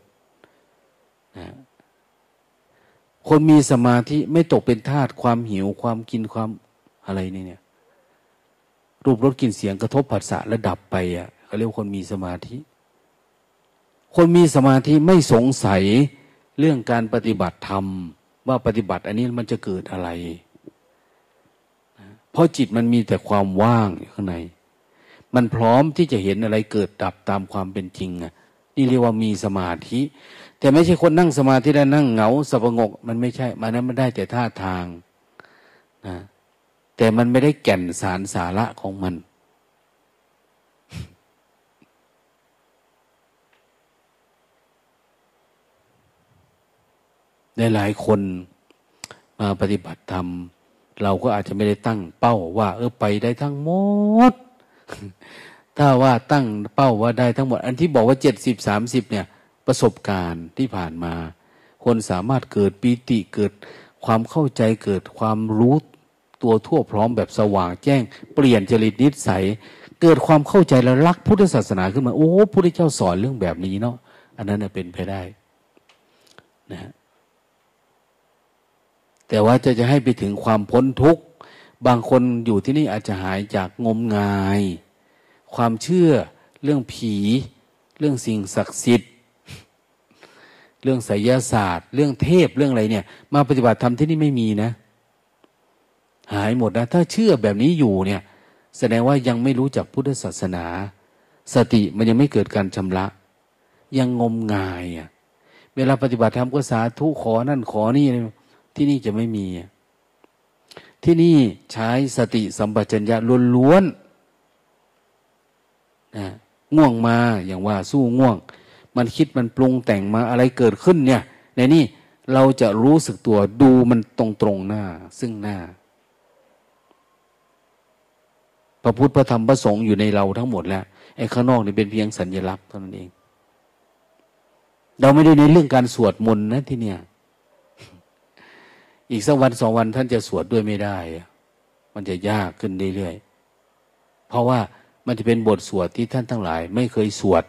นะคนมีสมาธิไม่ตกเป็นทาตความหิวความกินความอะไรนี่เนี่ย รูปรสกลิ่นเสียงกระทบผัสสะแล้วดับไปอะเขาเรียกคนมีสมาธิ คนมีสมาธิไม่สงสัยเรื่องการปฏิบัติธรรม ว่าปฏิบัติ อันนี้มันจะเกิดอะไร เพราะจิตมันมีแต่ความว่างข้างใน มันพร้อมที่จะเห็นอะไรเกิดดับตามความเป็นจริงอะนี่เรียกว่ามีสมาธิ แต่ไม่ใช่คนนั่งสมาธิแล้วนั่งเหงาสงบมันไม่ใช่มันนั้นมันได้แต่ท่าทางนะ แต่มันไม่ได้แก่นสารสาระของมันในหลายคนมาปฏิบัติธรรม เราก็อาจจะไม่ได้ตั้งเป้าว่า เออไปได้ทั้งหมด ถ้าว่าตั้งเป้าว่าได้ทั้งหมด อันที่บอกว่าเจ็ดสิบสามสิบเนี่ย ประสบการณ์ที่ผ่านมา คนสามารถเกิดปีติเกิดความเข้าใจเกิดความรู้ ตัวทั่วพร้อมแบบสว่างแจ้ง เปลี่ยนจริตนิสัย เกิดความเข้าใจแล้วรักพุทธศาสนาขึ้นมา โอ้พระเจ้าสอนเรื่องแบบนี้เนาะอันนั้นเป็นไปได้นะแต่ว่าจะจะให้ไปถึงความพ้นทุกข์ บางคนอยู่ที่นี่อาจจะหายจากงมงาย ความเชื่อเรื่องผี เรื่องสิ่งศักดิ์สิทธิ์ เรื่องไสยศาสตร์ เรื่องเทพเรื่องอะไรเนี่ย มาปฏิบัติธรรมที่นี่ไม่มีนะ หายหมดนะ ถ้าเชื่อแบบนี้อยู่เนี่ย แสดงว่ายังไม่รู้จักพุทธศาสนา สติมันยังไม่เกิดการชำระ ยังงมงายอะเวลาปฏิบัติธรรมก็สาธุขอนั่นขอนี่ที่นี่จะไม่มี ที่นี่ใช้สติสัมปชัญญะล้วนๆนะง่วงมาอย่างว่าสู้ง่วง มันคิดมันปรุงแต่งมาอะไรเกิดขึ้นเนี่ย ในนี่เราจะรู้สึกตัวดูมันตรงตรงหน้า ซึ่งหน้า พ ระพุทธพระธรรมพระสงฆ์อยู่ในเราทั้งหมดแล้วไอ้ข้างนอกนี่เป็นเพียงสัญลักษณ์เท่านั้นเอง เราไม่ได้ในเรื่องการสวดมนต์นะที่เนี่ย อีกสักวันสองวันท่านจะสวดด้วยไม่ได้ มันจะยากขึ้นเรื่อยๆเพราะว่ามันจะเป็นบทสวดที่ท่านทั้งหลาย ไม่เคยสวด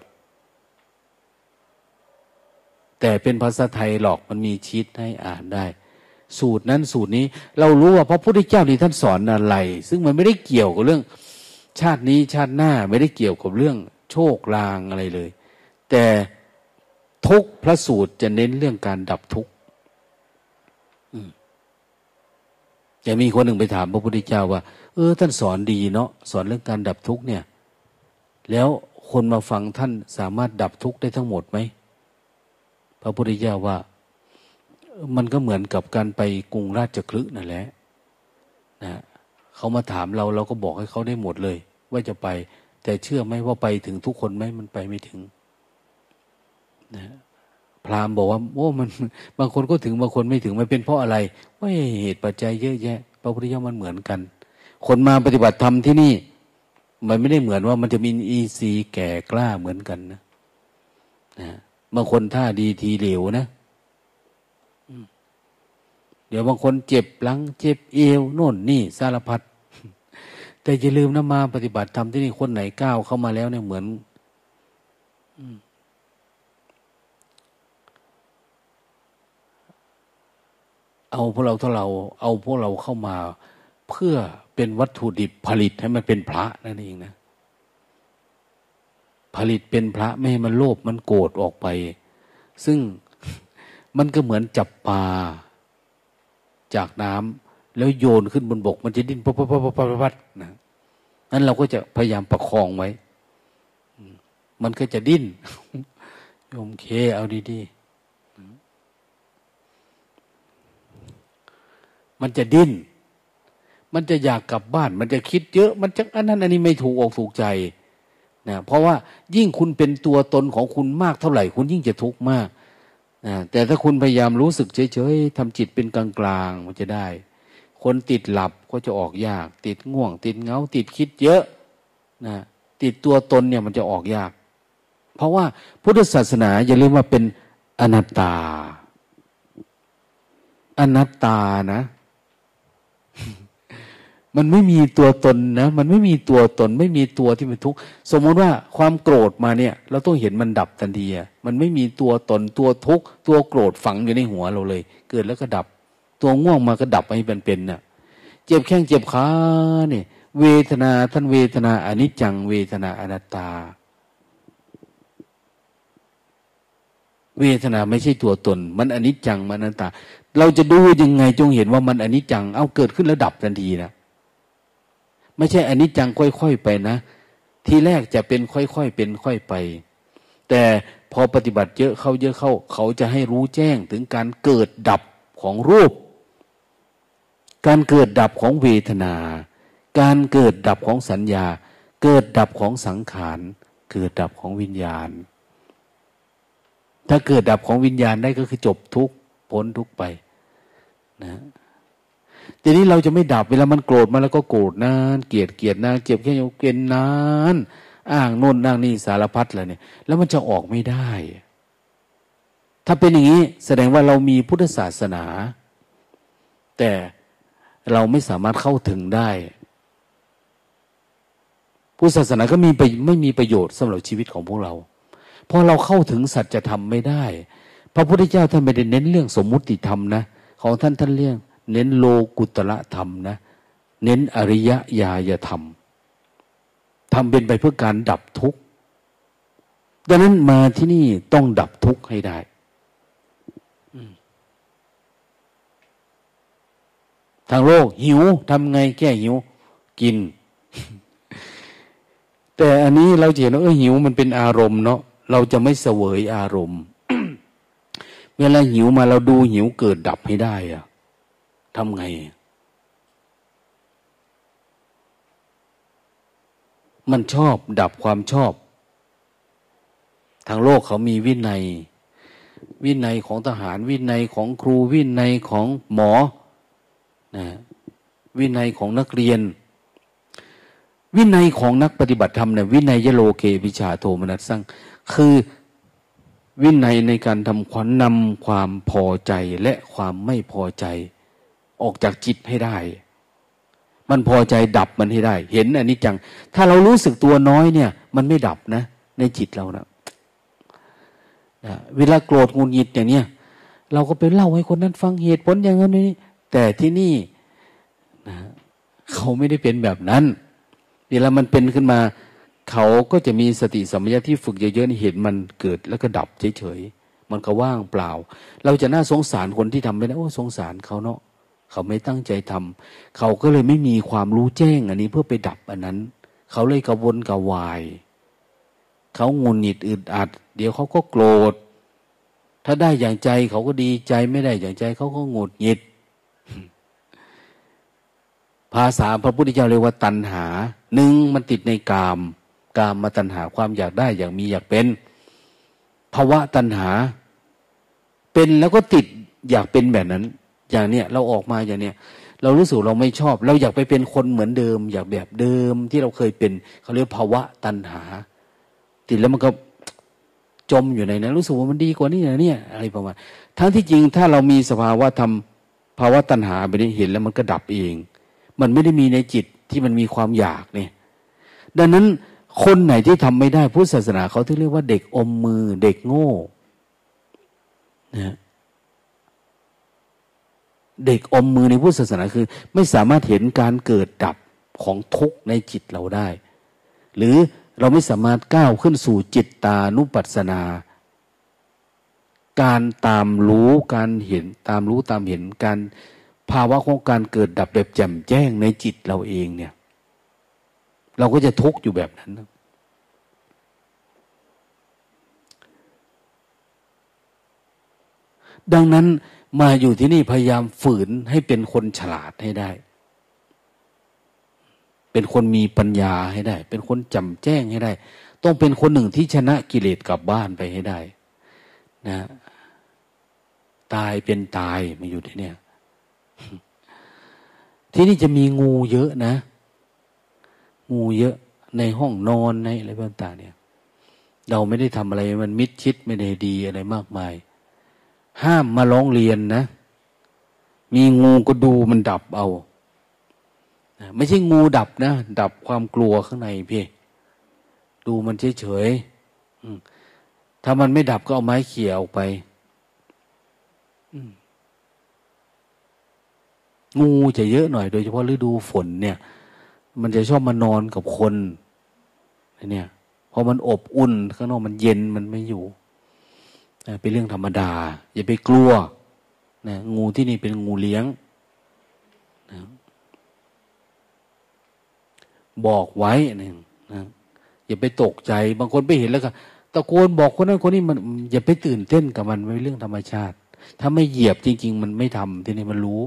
แต่เป็นภาษาไทยหรอกมันมีชีตให้อ่านได้ สูตรนั้นสูตรนี้ เรารู้ว่าพระพุทธเจ้านี่ท่านสอนอะไร ซึ่งมันไม่ได้เกี่ยวกับเรื่อง ชาตินี้ชาติหน้าไม่ได้เกี่ยวกับเรื่องโชคลางอะไรเลย แต่ทุกพระสูตรจะเน้นเรื่องการดับทุกข์จะมีคนหนึ่งไปถามพระพุทธเจ้าว่า เออ ท่านสอนดีเนาะสอนเรื่องการดับทุกข์เนี่ย แล้วคนมาฟังท่านสามารถดับทุกข์ได้ทั้งหมดไหมพระพุทธเจ้าว่า มันก็เหมือนกับการไปกรุงราชคลึนั่นแหละนะเขามาถามเราเราก็บอกให้เขาได้หมดเลย ว่าจะไป แต่เชื่อไหมว่าไปถึงทุกคนไหมมันไปไม่ถึงนะพราหมณ์บอกว่าโอ้มัน บางคนก็ถึงบางคนไม่ถึงมันเป็นเพราะอะไรว่าเหตุปัจจัยเยอะแยะพระพุทธเจ้ามันเหมือนกัน คนมาปฏิบัติธรรมที่นี่ มันไม่ได้เหมือนว่ามันจะมีอีซีแก่กล้าเหมือนกันนะนะบางคนท่าดีทีเหลวนะเดี๋ยวบางคนเจ็บหลัง เจ็บเอวโน่นนี่สารพัด แต่อย่าลืมนะมาปฏิบัติธรรมที่นี่คนไหนก้าวเข้ามาแล้วเนี่ยเหมือนเอาพวกเราถ้าเรา เอาพวกเราเข้ามา เพื่อเป็นวัตถุดิบผลิตให้มันเป็นพระนั่นเองนะ ผลิตเป็นพระไม่ให้มันโลภมันโกรธออกไป ซึ่งมันก็เหมือนจับปลาจากน้ำ แล้วโยนขึ้นบนบก มันจะดิ้นปั๊บปั๊บปั๊บปั๊บปั๊บนะนั้นเราก็จะพยายามประคองไว้ มันก็จะดิ้นโยมเคเอาดีๆ มันจะดิ้น มันจะอยากกลับบ้าน มันจะคิดเยอะ มันจะอันนั้นอันนี้ไม่ถูกอกถูกใจนะเพราะว่ายิ่งคุณเป็นตัวตนของคุณมากเท่าไหร่ คุณยิ่งจะทุกข์มากนะแต่ถ้าคุณพยายามรู้สึกเฉยๆทำจิตเป็นกลางๆมันจะได้ คนติดหลับก็จะออกยาก ติดง่วง ติดเงา ติดคิดเยอะนะติดตัวตนเนี่ยมันจะออกยาก เพราะว่าพุทธศาสนาอย่าลืมว่าเป็นอนัตตา อนัตตานะ มันไม่มีตัวตนนะ มันไม่มีตัวตน ไม่มีตัวที่เป็นทุกข์สมมติว่าความโกรธมาเนี่ย เราต้องเห็นมันดับทันทีมันไม่มีตัวตนตัวทุกข์ตัวโกรธฝังอยู่ในหัวเราเลย เกิดแล้วก็ดับ ตัวง่วงมาก็ดับให้เป็นเป็นน่ะเจ็บแข้งเจ็บขาเนี่ยเวทนาท่านเวทนาอนิจจัง เวทนาอนัตตา เวทนาไม่ใช่ตัวตน มันอนิจจังมันอนัตตา เราจะดูยังไงจงเห็นว่ามันอนิจจัง เอาเกิดขึ้นแล้วดับทันทีนะไม่ใช่อนนี้จังค่อยๆไปนะ ทีแรกจะเป็นค่อยๆเป็นค่อยไป แต่พอปฏิบัติเยอะเข้าเยอะเข้า เขาจะให้รู้แจ้งถึงการเกิดดับของรูป การเกิดดับของเวทนา การเกิดดับของสัญญา เกิดดับของสังขาร เกิดดับของวิญญาณ ถ้าเกิดดับของวิญญาณได้ก็คือจบทุกพ้นทุกไปนะทีนี้เราจะไม่ดับเวลามันโกรธมาแล้วก็โกรธนานเกลียดเกลียดนานเจ็บแค่ยังเกลียดนานอ้างโน่นอ้างนี่สารพัดเลยเนี่ย แล้วมันจะออกไม่ได้ ถ้าเป็นอย่างนี้แสดงว่าเรามีพุทธศาสนา แต่ เราไม่สามารถเข้าถึงได้พุทธศาสนาก็มีไปไม่มีประโยชน์สำหรับชีวิตของพวกเรา เพราะเราเข้าถึงสัจธรรมไม่ได้ พระพุทธเจ้าท่านไม่ได้เน้นเรื่องสมมุติธรรมนะของท่านท่านเรื่อง เน้นโลกุตละธรรมนะ เน้นอริยญาณธรรมทำเป็นไปเพื่อการดับทุกข์ดังนั้นมาที่นี่ต้องดับทุกข์ให้ได้ ทางโลกหิวทำไงแก้หิว กิน แต่อันนี้เราเห็นว่าเออหิวมันเป็นอารมณ์เนาะเราจะไม่เสวยอารมณ์ เวลาหิวมาเราดูหิวเกิดดับให้ได้อะทำไง มันชอบดับความชอบ ทางโลกเขามีวินัย วินัยของทหารวินัยของครูวินัยของหมอ นะวินัยของนักเรียน วินัยของนักปฏิบัติธรรมเนี่ยวินัยยโลเกวิชาโทมนัสสั่งคือวินัยในการทำขวัญนำความพอใจและความไม่พอใจ ออกจากจิตให้ได้ มันพอใจดับมันให้ได้ เห็นอันนี้จัง ถ้าเรารู้สึกตัวน้อยเนี่ย มันไม่ดับนะ ในจิตเรานะนะเวลาโกรธงุนงิดอย่างเนี้ยเราก็ไปเล่าให้คนนั้นฟังเหตุผลอย่างนั้นนี้ แต่ที่นี่นะเขาไม่ได้เป็นแบบนั้น เวลามันเป็นขึ้นมา เขาก็จะมีสติสัมปชัญญะที่ฝึกเยอะๆเห็นมันเกิดแล้วก็ดับเฉยๆมันก็ว่างเปล่า เราจะน่าสงสารคนที่ทำไม่ได้โอ้สงสารเขาเนาะเขาไม่ตั้งใจทำเขาก็เลยไม่มีความรู้แจ้ง อันนี้เพื่อไปดับอันนั้น เขาเลยกระวนกระวาย เขางุนหงิดอึดอัด เดี๋ยวเขาก็โกรธ ถ้าได้อย่างใจเขาก็ดีใจไม่ได้อย่างใจเขาก็งุดหงิด ภาษาพระพุทธเจ้าเรียกว่าตัณหาหนึ่งมันติดในกาม กามมาตัณหาความอยากได้อย่างมีอยากเป็นภาวะตัณหา เป็นแล้วก็ติดอยากเป็นแบบนั้น อย่างเนี้ยเราออกมาอย่างเนี้ยเรารู้สึกเราไม่ชอบ เราอยากไปเป็นคนเหมือนเดิม อยากแบบเดิมที่เราเคยเป็นเขาเรียกภาวะตัณหา ติดแล้วมันก็จมอยู่ในนั้นรู้สึกว่ามันดีกว่านี้นะเนี่ยอะไรประมาณทั้งที่จริงถ้าเรามีสภาวะทำภาวะตัณหาไปได้เห็นแล้วมันก็ดับเอง มันไม่ได้มีในจิตที่มันมีความอยากเนี่ย ดังนั้นคนไหนที่ทำไม่ได้พุทธศาสนาเขาที่เรียกว่าเด็กอมมือเด็กโง่นะเด็กอมมือในพุทธศาสนาคือ ไม่สามารถเห็นการเกิดดับของทุกข์ในจิตเราได้ หรือเราไม่สามารถก้าวขึ้นสู่จิตตานุปัสสนา การตามรู้การเห็นตามรู้ตามเห็นการ ภาวะของการเกิดดับแบบแจ่มแจ้งในจิตเราเองเนี่ย เราก็จะทุกข์อยู่แบบนั้น ดังนั้นมาอยู่ที่นี่พยายามฝืนให้เป็นคนฉลาดให้ได้ เป็นคนมีปัญญาให้ได้ เป็นคนจำแจ้งให้ได้ ต้องเป็นคนหนึ่งที่ชนะกิเลสกลับบ้านไปให้ได้ นะ ตายเป็นตายมาอยู่ที่นี่ ที่นี่จะมีงูเยอะนะ งูเยอะในห้องนอนในอะไรต่างๆเนี่ย เราไม่ได้ทำอะไรมันมิดชิดไม่ได้ดีอะไรมากมาย ห้ามมาร้องเรียนนะ มีงูก็ดูมันดับเอาไม่ใช่งูดับนะ ดับความกลัวข้างในพี่ ดูมันเฉยๆถ้ามันไม่ดับก็เอาไม้เขี่ยออกไป งูจะเยอะหน่อย โดยเฉพาะฤดูฝนเนี่ย มันจะชอบมานอนกับคนเนี่ยพอมันอบอุ่นข้างนอกมันเย็นมันไม่อยู่เป็นเรื่องธรรมดา อย่าไปกลัวนะงูที่นี่เป็นงูเลี้ยงนะบอกไว้นะนะอย่าไปตกใจ บางคนไปเห็นแล้วก็ตะโกนบอกคนนั้นคนนี้มันอย่าไปตื่นเต้นกับมันไม่เรื่องธรรมชาติ ถ้าไม่เหยียบจริง ๆ มันไม่ทำที่นี่มันรู้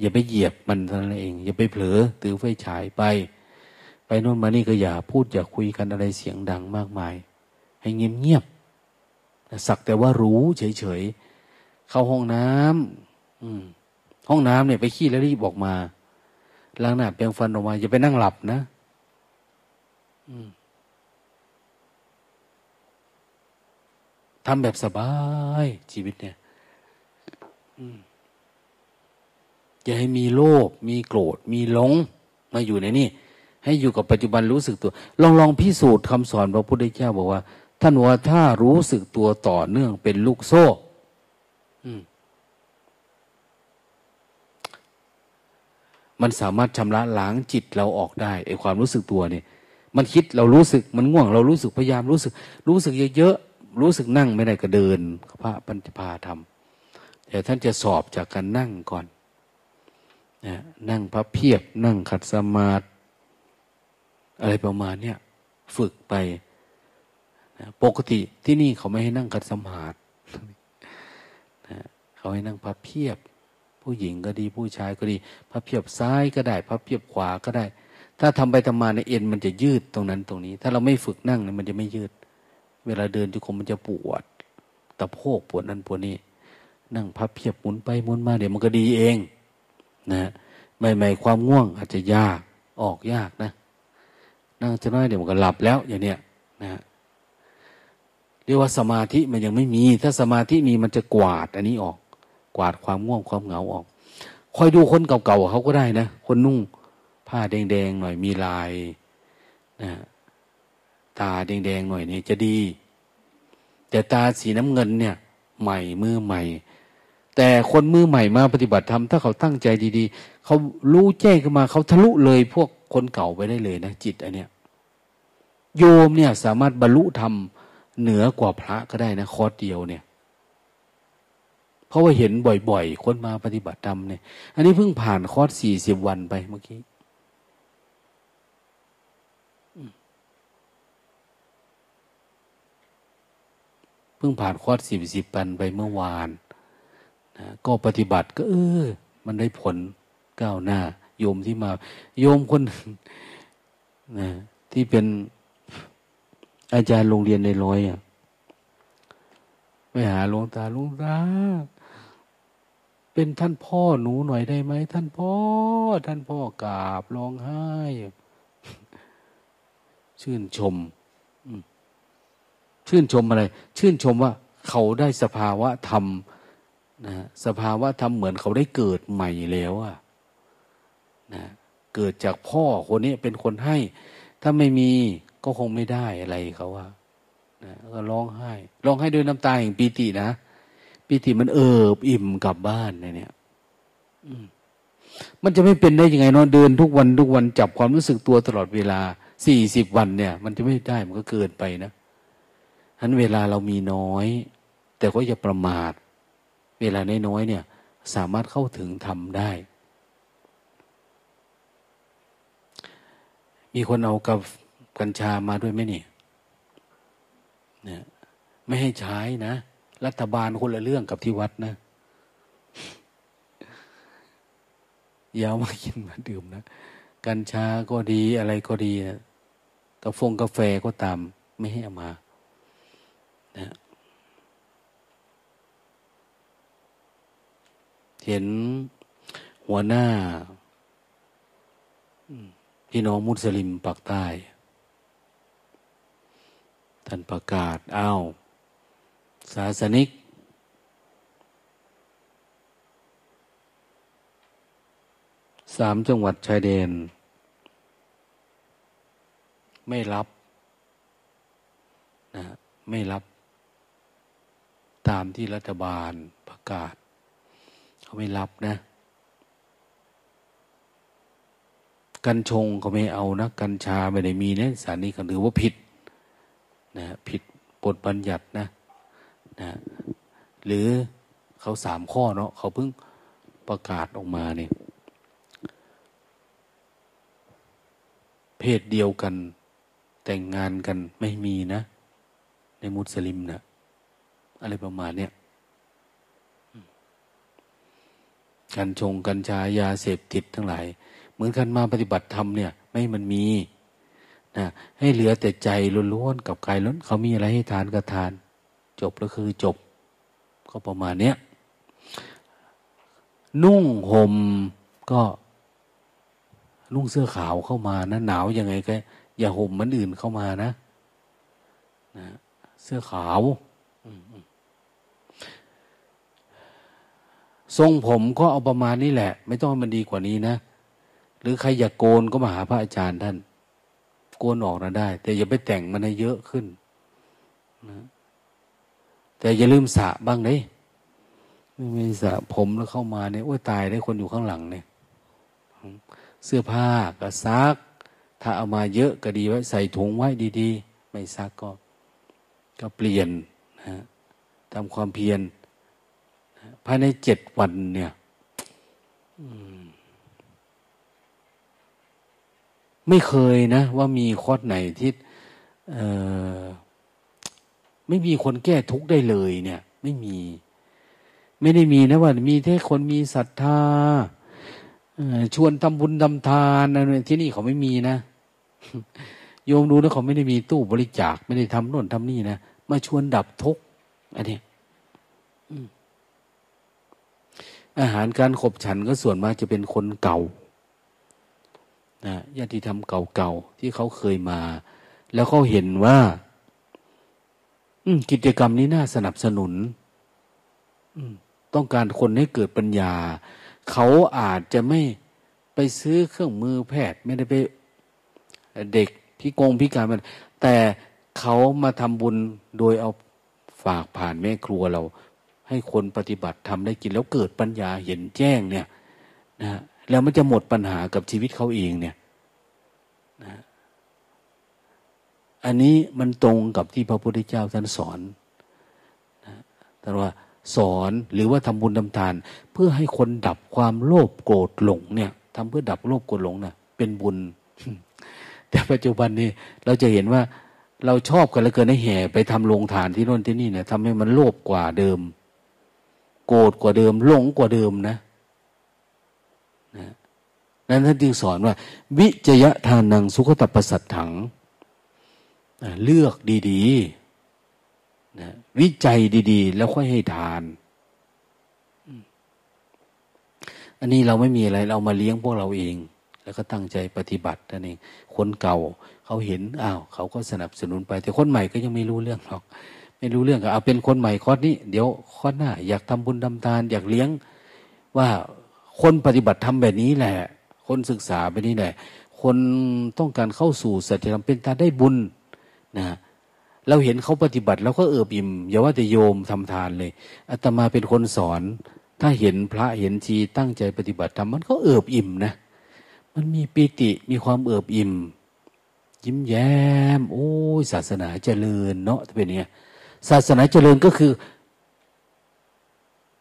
อย่าไปเหยียบมันเท่านั้นเอง อย่าไปเผลอถือไฟฉายไป ไปโน่นมานี่ก็อย่าพูดอย่าคุยกันอะไรเสียงดังมากมาย ให้เงียบเงียบสักแต่ว่ารู้เฉยๆ เข้าห้องน้ำอืมห้องน้ำเนี่ยไปขี้แล้วรีบออกมาล้างหน้าเปรงฟันออกมา อย่าไปนั่งหลับนะทำแบบสบายชีวิตเนี่ย อืม อย่าให้มีโลภมีโกรธ มีหลงมาอยู่ในนี่ให้อยู่กับปัจจุบันรู้สึกตัว ลองลองพิสูจน์คำสอนพระพุทธเจ้าบอกว่าท่านว่าถ้ารู้สึกตัวต่อเนื่องเป็นลูกโซ่มันสามารถชำระล้างจิตเราออกได้ไอความรู้สึกตัวเนี่ย มันคิดเรารู้สึกมันง่วง เรารู้สึกพยายามรู้สึก รู้สึกเยอะๆรู้สึกนั่งไม่ได้ก็เดินพระปัญจพาทำแต่ท่านจะสอบจากการนั่งก่อน นั่งพับเพียบ นั่งขัดสมาธิอะไรประมาณเนี้ยฝึกไป ปกติที่นี่เขาไม่ให้นั่งขัดสมาธิเขาให้นั่งพับเพียบ ผู้หญิงก็ดีผู้ชายก็ดีพับเพียบซ้ายก็ได้พับเพียบขวาก็ได้ ถ้าทำไปทำมาในเอ็นมันจะยืดตรงนั้นตรงนี้ ถ้าเราไม่ฝึกนั่งเนี่ยมันจะไม่ยืด เวลาเดินจุกมมันจะปวดตะโพกปวดนั่นปวดนี่นั่งพับเพียบหมุนไปหมุนมาเดี๋ยวมันก็ดีเอง นะใหม่ๆความง่วงอาจจะยากออกยากนะนั่งจะน้อยเดี๋ยวมันก็หลับแล้วอย่างเนี้ยนะเรียกว่าสมาธิมันยังไม่มี ถ้าสมาธิมีมันจะกวาด อันนี้ออก กวาดความง่วงความเหงาออกคอยดูคนเก่าๆเขาก็ได้นะคนนุ่งผ้าแดงๆหน่อยมีลายนะตาแดงๆหน่อยนี่จะดี แต่ตาสีน้ำเงินเนี่ย ใหม่มือใหม่ แต่คนมือใหม่มาปฏิบัติธรรมถ้าเขาตั้งใจดี ๆ เขารู้แจ้งขึ้นมาเขาทะลุเลยพวกคนเก่าไปได้เลยนะจิตอันเนี้ยโยมเนี่ยสามารถบรรลุธรรมเหนือกว่าพระก็ได้นะคอร์สเดียวเนี่ย เพราะว่าเห็นบ่อยๆ คนมาปฏิบัติธรรมเนี่ย อันนี้เพิ่งผ่านคอร์สสี่สิบวันไปเมื่อกี้เพิ่งผ่านคอร์สสี่สิบวันไปเมื่อวาน นะก็ปฏิบัติก็เออ มันได้ผลก้าวหน้า โยมที่มา โยมคนนะที่เป็นอาจารย์โรงเรียนในร้อยอะไปหาหลวงตาหลวงตาเป็นท่านพ่อหนูหน่อยได้ไหมท่านพ่อ ท่านพ่อกราบร้องไห้ ชื่นชมชื่นชมอะไร ชื่นชมว่า เขาได้สภาวะธรรม นะสภาวะธรรมเหมือนเขาได้เกิดใหม่แล้วอะนะเกิดจากพ่อคนนี้เป็นคนให้ ถ้าไม่มีก็คงไม่ได้อะไรเขาว่านะก็ร้องไห้ร้องไห้ด้วยน้ำตาแห่งปีตินะปีติมันเอิบอิ่มกลับบ้านเนี่ยมันจะไม่เป็นได้ยังไงเนาะเดินทุกวันทุกวันจับความรู้สึกตัวตลอดเวลาสี่สิบวันเนี่ย มันจะไม่ได้มันก็เกินไปนะฉะนั้นเวลาเรามีน้อย แต่ก็อย่าประมาท เวลาน้อยๆเนี่ย สามารถเข้าถึงทำได้ มีคนเอากับกัญชามาด้วยไหมนี่เนี่ยไม่ให้ใช้นะ รัฐบาลคนละเรื่องกับที่วัดนะยาวมากินมาดื่มนะ กัญชาก็ดีอะไรก็ดีนะกาฟงกาแฟก็ตาม ไม่ให้เอามานะ เห็นหัวหน้าพี่น้องมุสลิมปากใต้ ท่านประกาศอ้าวศาสนิก สามจังหวัดชายแดน ไม่รับนะไม่รับ ตามที่รัฐบาลประกาศ ไม่รับนะ กัญชงเขาไม่เอานะ กัญชาไม่ได้มีนะสารนี้ก็ถือว่าผิดนะผิดบทบัญญัตินะนะหรือเขาสามข้อเนาะเขาเพิ่งประกาศออกมาเนี่ยเพศเดียวกัน แต่งงานกันไม่มีนะ ในมุสลิมนะอะไรประมาณเนี้ย การชงกัญชายาเสพติดทั้งหลาย เหมือนกันมาปฏิบัติธรรมเนี่ย ไม่มันมีนะให้เหลือแต่ใจล้วนๆกับกายล้วนเขามีอะไรให้ทานก็ทาน จบก็คือจบ ก็ประมาณเนี้ยนุ่งห่มก็นุ่งเสื้อขาวเข้ามานะหนาวยังไงก็ อย่าห่มมันอื่นเข้ามานะนะ เสื้อขาว ทรงผมก็เอาประมาณนี้แหละ ไม่ต้องให้มันดีกว่านี้นะ หรือใครอยากโกนก็มาหาพระอาจารย์ท่าน โกนออกนะได้ แต่อย่าไปแต่งมันให้เยอะขึ้นนะแต่อย่าลืมสระบ้างเลยไม่มีสระผมแล้วเข้ามาเนี่ยโอ้ยตายได้คนอยู่ข้างหลังเนี่ย เสื้อผ้าก็ซัก ถ้าเอามาเยอะก็ดีไว้ใส่ถุงไว้ดี ๆ ไม่ซักก็ ก็เปลี่ยนนะทำความเพียร ภายในเจ็ดวันเนี่ยมไม่เคยนะ ว่ามีคอร์สไหนที่ไม่มีคนแก้ทุกข์ได้เลยเนี่ย ไม่มี ไม่ได้มีนะว่า มีแค่คนมีศรัทธาชวนทำบุญทำทานอะไรที่นี่เขาไม่มีนะโยมดูนะเขาไม่ได้มีตู้บริจาค ไม่ได้ทำโน่นทำนี่นะมาชวนดับทุกข์อันนี้ อาหารการขบฉันก็ส่วนมากจะเป็นคนเก่านะญาติธรรมเก่าๆที่เขาเคยมา แล้วเขาเห็นว่ากิจกรรมนี้น่าสนับสนุนต้องการคนให้เกิดปัญญา เขาอาจจะไม่ไปซื้อเครื่องมือแพทย์ ไม่ได้ไปเด็กพิกงพิการมัน แต่เขามาทำบุญโดยเอาฝากผ่านแม่ครัวเรา ให้คนปฏิบัติทำได้กินแล้วเกิดปัญญาเห็นแจ้งเนี่ยนะแล้วมันจะหมดปัญหากับชีวิตเขาเองเนี่ยนะอันนี้มันตรงกับที่พระพุทธเจ้าท่านสอนนะแต่ว่าสอนหรือว่าทำบุญทำทาน เพื่อให้คนดับความโลภโกรธหลงเนี่ยทำเพื่อดับโลภโกรธหลงนะ่ะเป็นบุญ แต่ปัจจุบันนี้เราจะเห็นว่าเราชอบกันแล้วเกินให้แห่ไปทำโรงทานที่โน่นที่นี่เนี่ยทำให้มันโลภกว่าเดิม โกรธกว่าเดิมหลงกว่าเดิมนะนะนั้นท่านจึงสอนว่า วิจยะทานังสุขตัปสัตถัง เลือกดีๆนะวิจัยดีๆ แล้วค่อยให้ทาน อันนี้เราไม่มีอะไร เรามาเลี้ยงพวกเราเอง แล้วก็ตั้งใจปฏิบัตินั่นเองคนเก่าเขาเห็นอ้าวเขาก็สนับสนุนไป แต่คนใหม่ก็ยังไม่รู้เรื่องหรอก ไม่รู้เรื่องก็เอาเป็นคนใหม่คอร์สนี้ เดี๋ยวคอร์สหน้า อยากทำบุญทำทาน อยากเลี้ยง ว่าคนปฏิบัติทำแบบนี้แหละ คนศึกษาแบบนี้แหละ คนต้องการเข้าสู่สัจธรรมเป็นตาได้บุญนะเราเห็นเขาปฏิบัติแล้วก็เอิบอิ่มอย่าว่าแต่โยมทำทานเลยอาตมาเป็นคนสอน ถ้าเห็นพระเห็นชีตั้งใจปฏิบัติทำมันก็เอิบอิ่มนะ มันมีปิติมีความเอิบอิ่ม ยิ้มแย้ม โอ้ยศาสนาเจริญเนาะเป็นเนี้ย ศาสนาเจริญก็คือ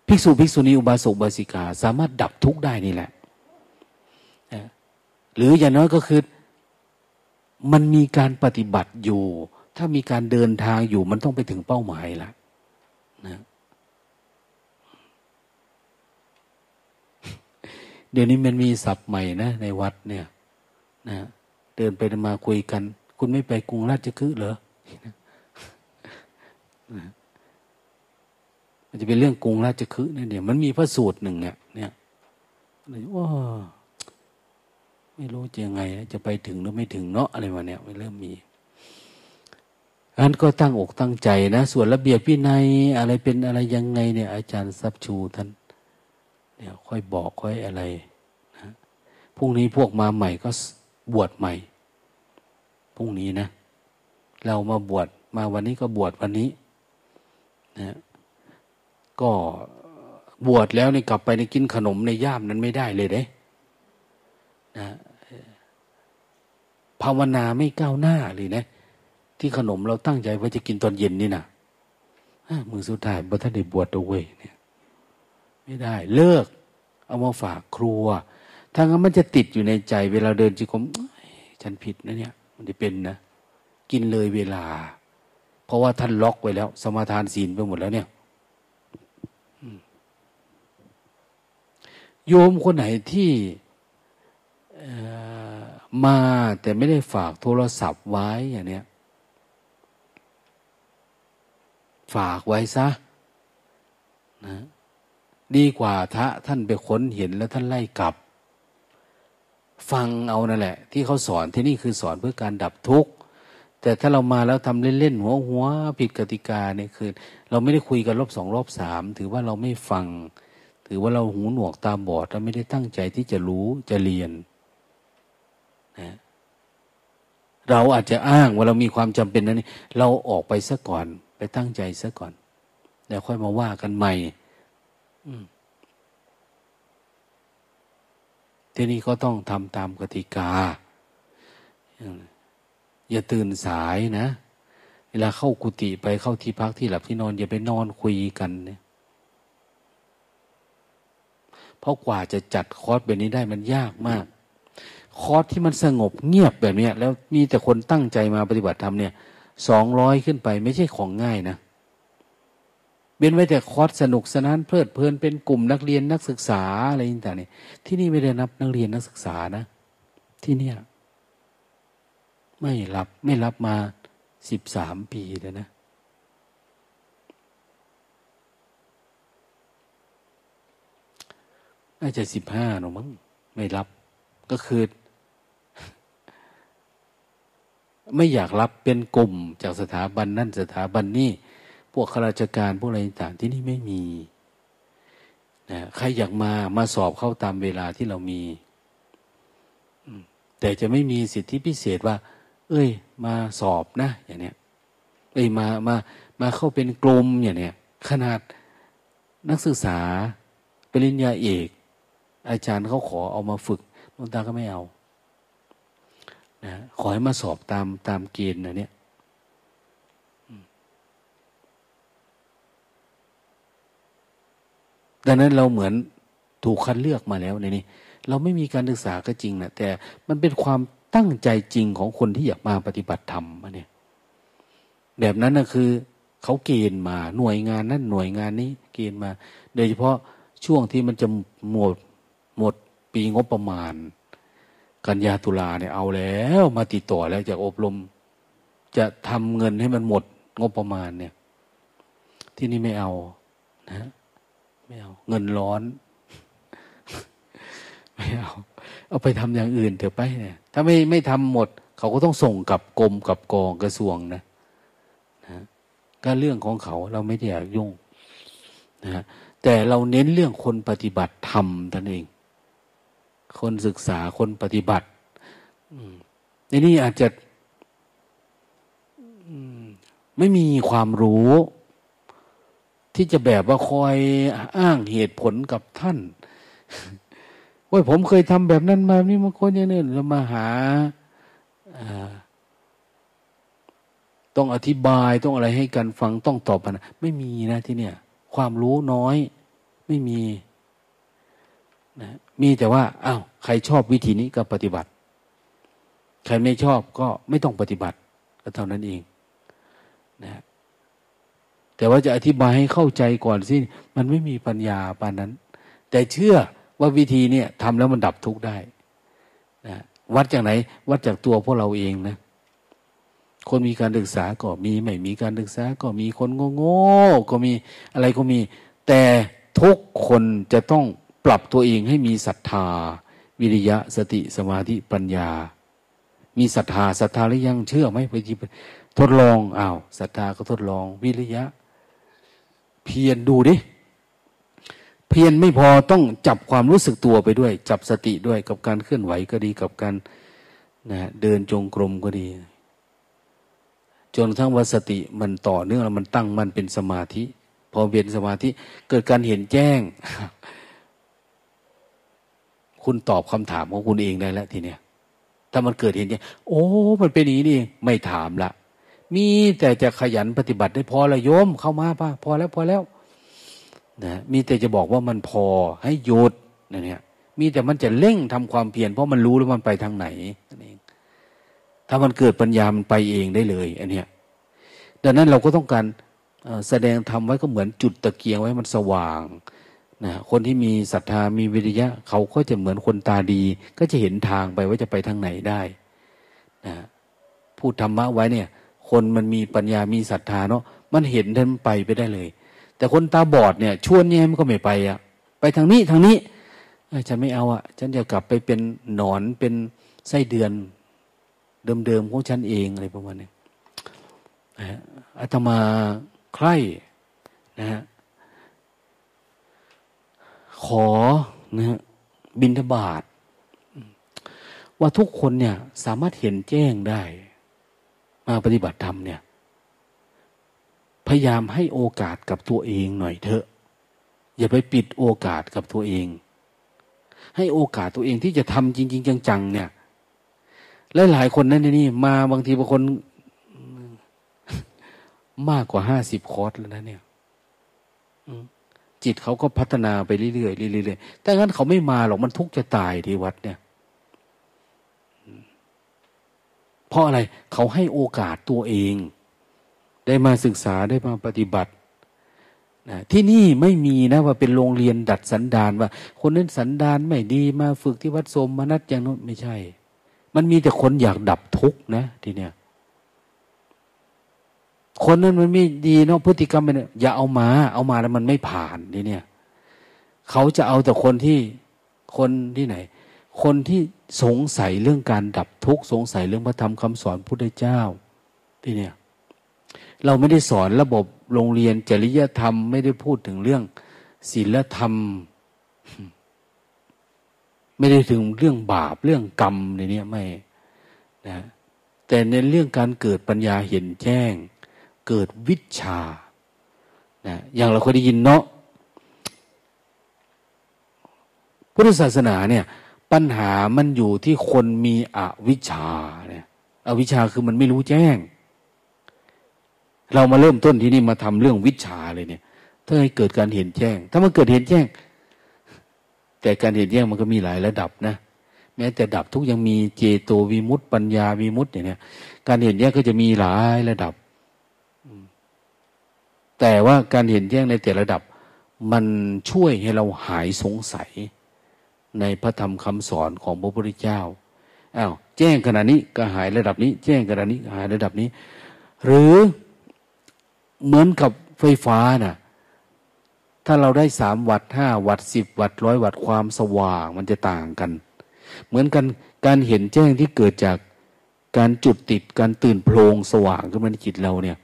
ภิกษุภิกษุณีอุบาสกบาสิกา สามารถดับทุกข์ได้นี่แหละ หรืออย่างน้อยก็คือ มันมีการปฏิบัติอยู่ ถ้ามีการเดินทางอยู่ มันต้องไปถึงเป้าหมายละนะเดี๋ยวนี้มันมีศัพท์ใหม่นะในวัดเนี่ยนะเดินไปมาคุยกัน คุณไม่ไปกรุงราชคฤห์เหรอ มันจะเป็นเรื่องกรุงราชคฤห์เนี่ยมันมีพระสูตรหนึ่งเนี่ยเนี่ยว่าไม่รู้จะยังไง จะไปถึงหรือไม่ถึงเนาะอะไรมาเนี่ยมันเริ่มมีอันก็ตั้งอกตั้งใจนะ ส่วนระเบียบวินัยอะไรเป็นอะไรยังไงเนี่ย อาจารย์ซับชูท่านเนี่ยค่อยบอกค่อยอะไรนะพรุ่งนี้พวกมาใหม่ก็บวชใหม่พรุ่งนี้นะ เรามาบวชมาวันนี้ก็บวชวันนี้ นะก็บวชแล้วนี่กลับไปในกินขนมในย่ามนั้นไม่ได้เลยเด้นะภาวนาไม่ก้าวหน้าเลยนะ ที่ขนมเราตั้งใจว่าจะกินตอนเย็นนี่นะมือสุดท้ายบัทันได้บวชตัวเว้ยเนี่ย ไม่ได้เลิก เอามาฝากครัวถ้างั้นมันจะติดอยู่ในใจ เวลาเดินจีกรมฉันผิดนะเนี่ย มันจะเป็นนะ กินเลยเวลา เพราะว่าท่านล็อกไว้แล้ว สมาทานศีลไปหมดแล้วเนี่ยโยมคนไหนที่มาแต่ไม่ได้ฝากโทรศัพท์ไว้อย่างเนี้ยฝากไว้ซะนะดีกว่าถ้าท่านไปค้นเห็นแล้วท่านไล่กลับ ฟังเอานั่นแหละ ที่เขาสอนที่นี่คือสอนเพื่อการดับทุกข์ แต่ถ้าเรามาแล้วทำเล่นๆหัวหัวผิดกติกาเนี่ยคือ เราไม่ได้คุยกันรอบสองรอบสามถือว่าเราไม่ฟัง ถือว่าเราหูหนวกตาบอดเราไม่ได้ตั้งใจที่จะรู้จะเรียนนะเราอาจจะอ้างว่าเรามีความจำเป็นนั้นเราออกไปซะก่อน ไปตั้งใจซะก่อน แล้วค่อยมาว่ากันใหม่ทีนี้ก็ต้องทำตามกติกา อย่าตื่นสายนะ เวลาเข้ากุฏิไปเข้าที่พักที่หลับที่นอน อย่าไปนอนคุยกันเนี่ยเพราะกว่าจะจัดคอร์สแบบนี้ได้มันยากมาก คอร์สที่มันสงบเงียบแบบนี้แล้วมีแต่คนตั้งใจมาปฏิบัติธรรมเนี่ยสองร้อยขึ้นไปไม่ใช่ของง่ายนะเว้นไว้แต่คอร์สสนุกสนานเพลิดเพลินเป็นกลุ่มนักเรียนนักศึกษาอะไรต่างๆนี่ที่นี่ไม่ได้นับนักเรียนนักศึกษานะ ที่เนี่ย ไม่รับไม่รับมาสิบสามปีเลยนะ น่าจะสิบห้าหนูมั้งไม่รับ ก็คือ ไม่อยากรับเป็นกลุ่มจากสถาบันนั่นสถาบันนี่พวกข้าราชการพวกอะไรต่างที่นี่ไม่มีนะใครอยากมามาสอบเข้าตามเวลาที่เรามีแต่จะไม่มีสิทธิพิเศษว่า เอ้ย มาสอบนะ อย่างเนี้ยเอ้ยมามามาเข้าเป็นกลุ่มอย่างเนี้ยขนาดนักศึกษาปริญญาเอก อาจารย์เขาขอเอามาฝึกนนตาก็ไม่เอานะขอให้มาสอบตามตามเกณฑ์นะเนี่ยดังนั้นเราเหมือนถูกคัดเลือกมาแล้วในนี้ เราไม่มีการศึกษาก็จริงนะแต่มันเป็นความ ตั้งใจจริงของคนที่อยากมาปฏิบัติธรรมเนี่ยแบบนั้นนะคือเขาเกณฑ์มาหน่วยงานนั้นหน่วยงานนี้เกณฑ์มา โดยเฉพาะช่วงที่มันจะหมดหมดปีงบประมาณ กันยาตุลาเนี่ยเอาแล้วมาติดต่อแล้วจะอบรม จะทำเงินให้มันหมดงบประมาณเนี่ย ที่นี่ไม่เอานะไม่เอา เงินร้อน ไม่เอา เอาไปทำอย่างอื่นเถอะไปเนี่ยถ้าไม่ไม่ทำหมด เขาก็ต้องส่งกับกรมกับกองกระทรวงนะนะก็เรื่องของเขาเราไม่ได้อยากยุ่งนะแต่เราเน้นเรื่องคนปฏิบัติธรรมท่านเอง คนศึกษาคนปฏิบัติในนี้อาจจะไม่มีความรู้ ที่จะแบบว่าคอยอ้างเหตุผลกับท่าน ว่าผมเคยทำแบบนั้นมานี่มันคนอย่างนี้เรามาหาต้องอธิบายต้องอะไรให้กันฟังต้องตอบนะไม่มีนะที่เนี่ย ความรู้น้อย ไม่มีนะมีแต่ว่าอ้าวใครชอบวิธีนี้ก็ปฏิบัติ ใครไม่ชอบก็ไม่ต้องปฏิบัติก็เท่านั้นเองนะแต่ว่าจะอธิบายให้เข้าใจก่อนสิมันไม่มีปัญญาปานนั้น แต่เชื่อ ว่าวิธีเนี่ยทำแล้วมันดับทุกข์ได้นะวัดจากไหน วัดจากตัวพวกเราเองนะ คนมีการศึกษาก็มีไม่มีการศึกษาก็มีคนโง่ๆก็มีอะไรก็มี แต่ทุกคนจะต้องปรับตัวเองให้มีศรัทธา วิริยะสติสมาธิปัญญา มีศรัทธาศรัทธาหรือยังเชื่อไหมไปทดลองอ้าวศรัทธาก็ทดลองวิริยะ เพียรดูดิ เพียรไม่พอต้องจับความรู้สึกตัวไปด้วย จับสติด้วยกับการเคลื่อนไหวก็ดีกับการนะเดินจงกรมก็ดี จนทั้งว่าสติมันต่อเนื่องแล้วมันตั้งมันเป็นสมาธิ พอเป็นสมาธิ เกิดการเห็นแจ้ง คุณตอบคำถามของคุณเองได้แล้วทีเนี้ยถ้ามันเกิดเห็นแจ้งโอ้ มันเป็นอย่างนี้นี่ไม่ถามละมีแต่จะขยันปฏิบัติได้พอละโยมเข้ามาป่ะพอแล้วพอแล้ว นะมีแต่จะบอกว่ามันพอให้หยุดนะเนี่ยมีแต่มันจะเร่งทำความเพียรเพราะมันรู้แล้วมันไปทางไหนนั่นเองถ้ามันเกิดปัญญามันไปเองได้เลยอันเนี้ยดังนั้นเราก็ต้องการแสดงทำไว้ก็เหมือนจุดตะเกียงไว้มันสว่างนะคนที่มีศรัทธามีวิริยะ เขาก็จะเหมือนคนตาดี ก็จะเห็นทางไปว่าจะไปทางไหนได้นะพูดธรรมะไว้เนี่ย คนมันมีปัญญามีศรัทธาเนาะมันเห็นท่านไปไปได้เลย แต่คนตาบอดเนี่ย ชวนเนี่ยมันก็ไม่ไปอะไปทางนี้ทางนี้ฉันไม่เอาอะฉันจะกลับไปเป็นหนอนเป็นไส้เดือน เดิมๆของฉันเองอะไรประมาณนี้อาตมาใคร่นะฮะขอนะฮะบินทบาทว่าทุกคนเนี่ยสามารถเห็นแจ้งได้ มาปฏิบัติธรรมเนี่ย พยายามให้โอกาสกับตัวเองหน่อยเถอะ อย่าไปปิดโอกาสกับตัวเอง ให้โอกาสตัวเองที่จะทำจริง ๆ จังๆเนี่ยลหลายคนนั่นนี่มาบางทีบางคนมากกว่าห้าสิบคอร์สแล้วนะเนี่ยจิตเขาก็พัฒนาไปเรื่อยๆเรื่อยๆแต่งั้นเขาไม่มาหรอกมันทุกข์จะตายที่วัดเนี่ยเพราะอะไร เขาให้โอกาสตัวเอง ได้มาศึกษาได้มาปฏิบัตินะที่นี่ไม่มีนะว่าเป็นโรงเรียนดัดสันดานว่า คนนั้นสันดานไม่ดีมาฝึกที่วัดสมมานัดอย่างนั้นไม่ใช่ มันมีแต่คนอยากดับทุกข์นะทีเนี้ยคนนั้นมันไม่ดีเนาะพฤติกรรมมันอย่าเอามา เอามาแล้วมันไม่ผ่านทีเนี้ยเขาจะเอาแต่คนที่คนที่ไหน คนที่สงสัยเรื่องการดับทุกข์สงสัยเรื่องพระธรรมคำสอนพุทธเจ้าที่เนี่ย เราไม่ได้สอนระบบโรงเรียนจริยธรรม ไม่ได้พูดถึงเรื่องศีลธรรม ไม่ได้ถึงเรื่องบาปเรื่องกรรมในนี้ไม่นะแต่ในเรื่องการเกิดปัญญาเห็นแจ้ง เกิดวิชานะอย่างเราเคยได้ยินเนาะพุทธศาสนาเนี่ย ปัญหามันอยู่ที่คนมีอวิชชาเนี่ยอวิชชาคือมันไม่รู้แจ้ง เรามาเริ่มต้นที่นี่มาทำเรื่องวิชาเลยเนี่ยถ้าให้เกิดการเห็นแจ้ง ถ้ามันเกิดเห็นแจ้ง แต่การเห็นแจ้งมันก็มีหลายระดับนะ แม้แต่ดับทุกยังมีเจโตวิมุตต์ปัญญาวิมุตต์เนี่ยการเห็นแจ้งก็จะมีหลายระดับ แต่ว่าการเห็นแจ้งในแต่ระดับ มันช่วยให้เราหายสงสัย ในพระธรรมคำสอนของพระพุทธเจ้าอ้าวแจ้งขณะนี้ก็หายระดับนี้ แจ้งขณะนี้หายระดับนี้ หรือ เหมือนกับไฟฟ้านะ่ะ ถ้าเราได้สามวัตห้าวัตสิบวัตร้อยวัตความสว่างมันจะต่างกัน เหมือนกันการเห็นแจ้งที่เกิดจากการจุดติดการตื่นโพลงสว่างขึ้นมาในจิตเราเนี่ย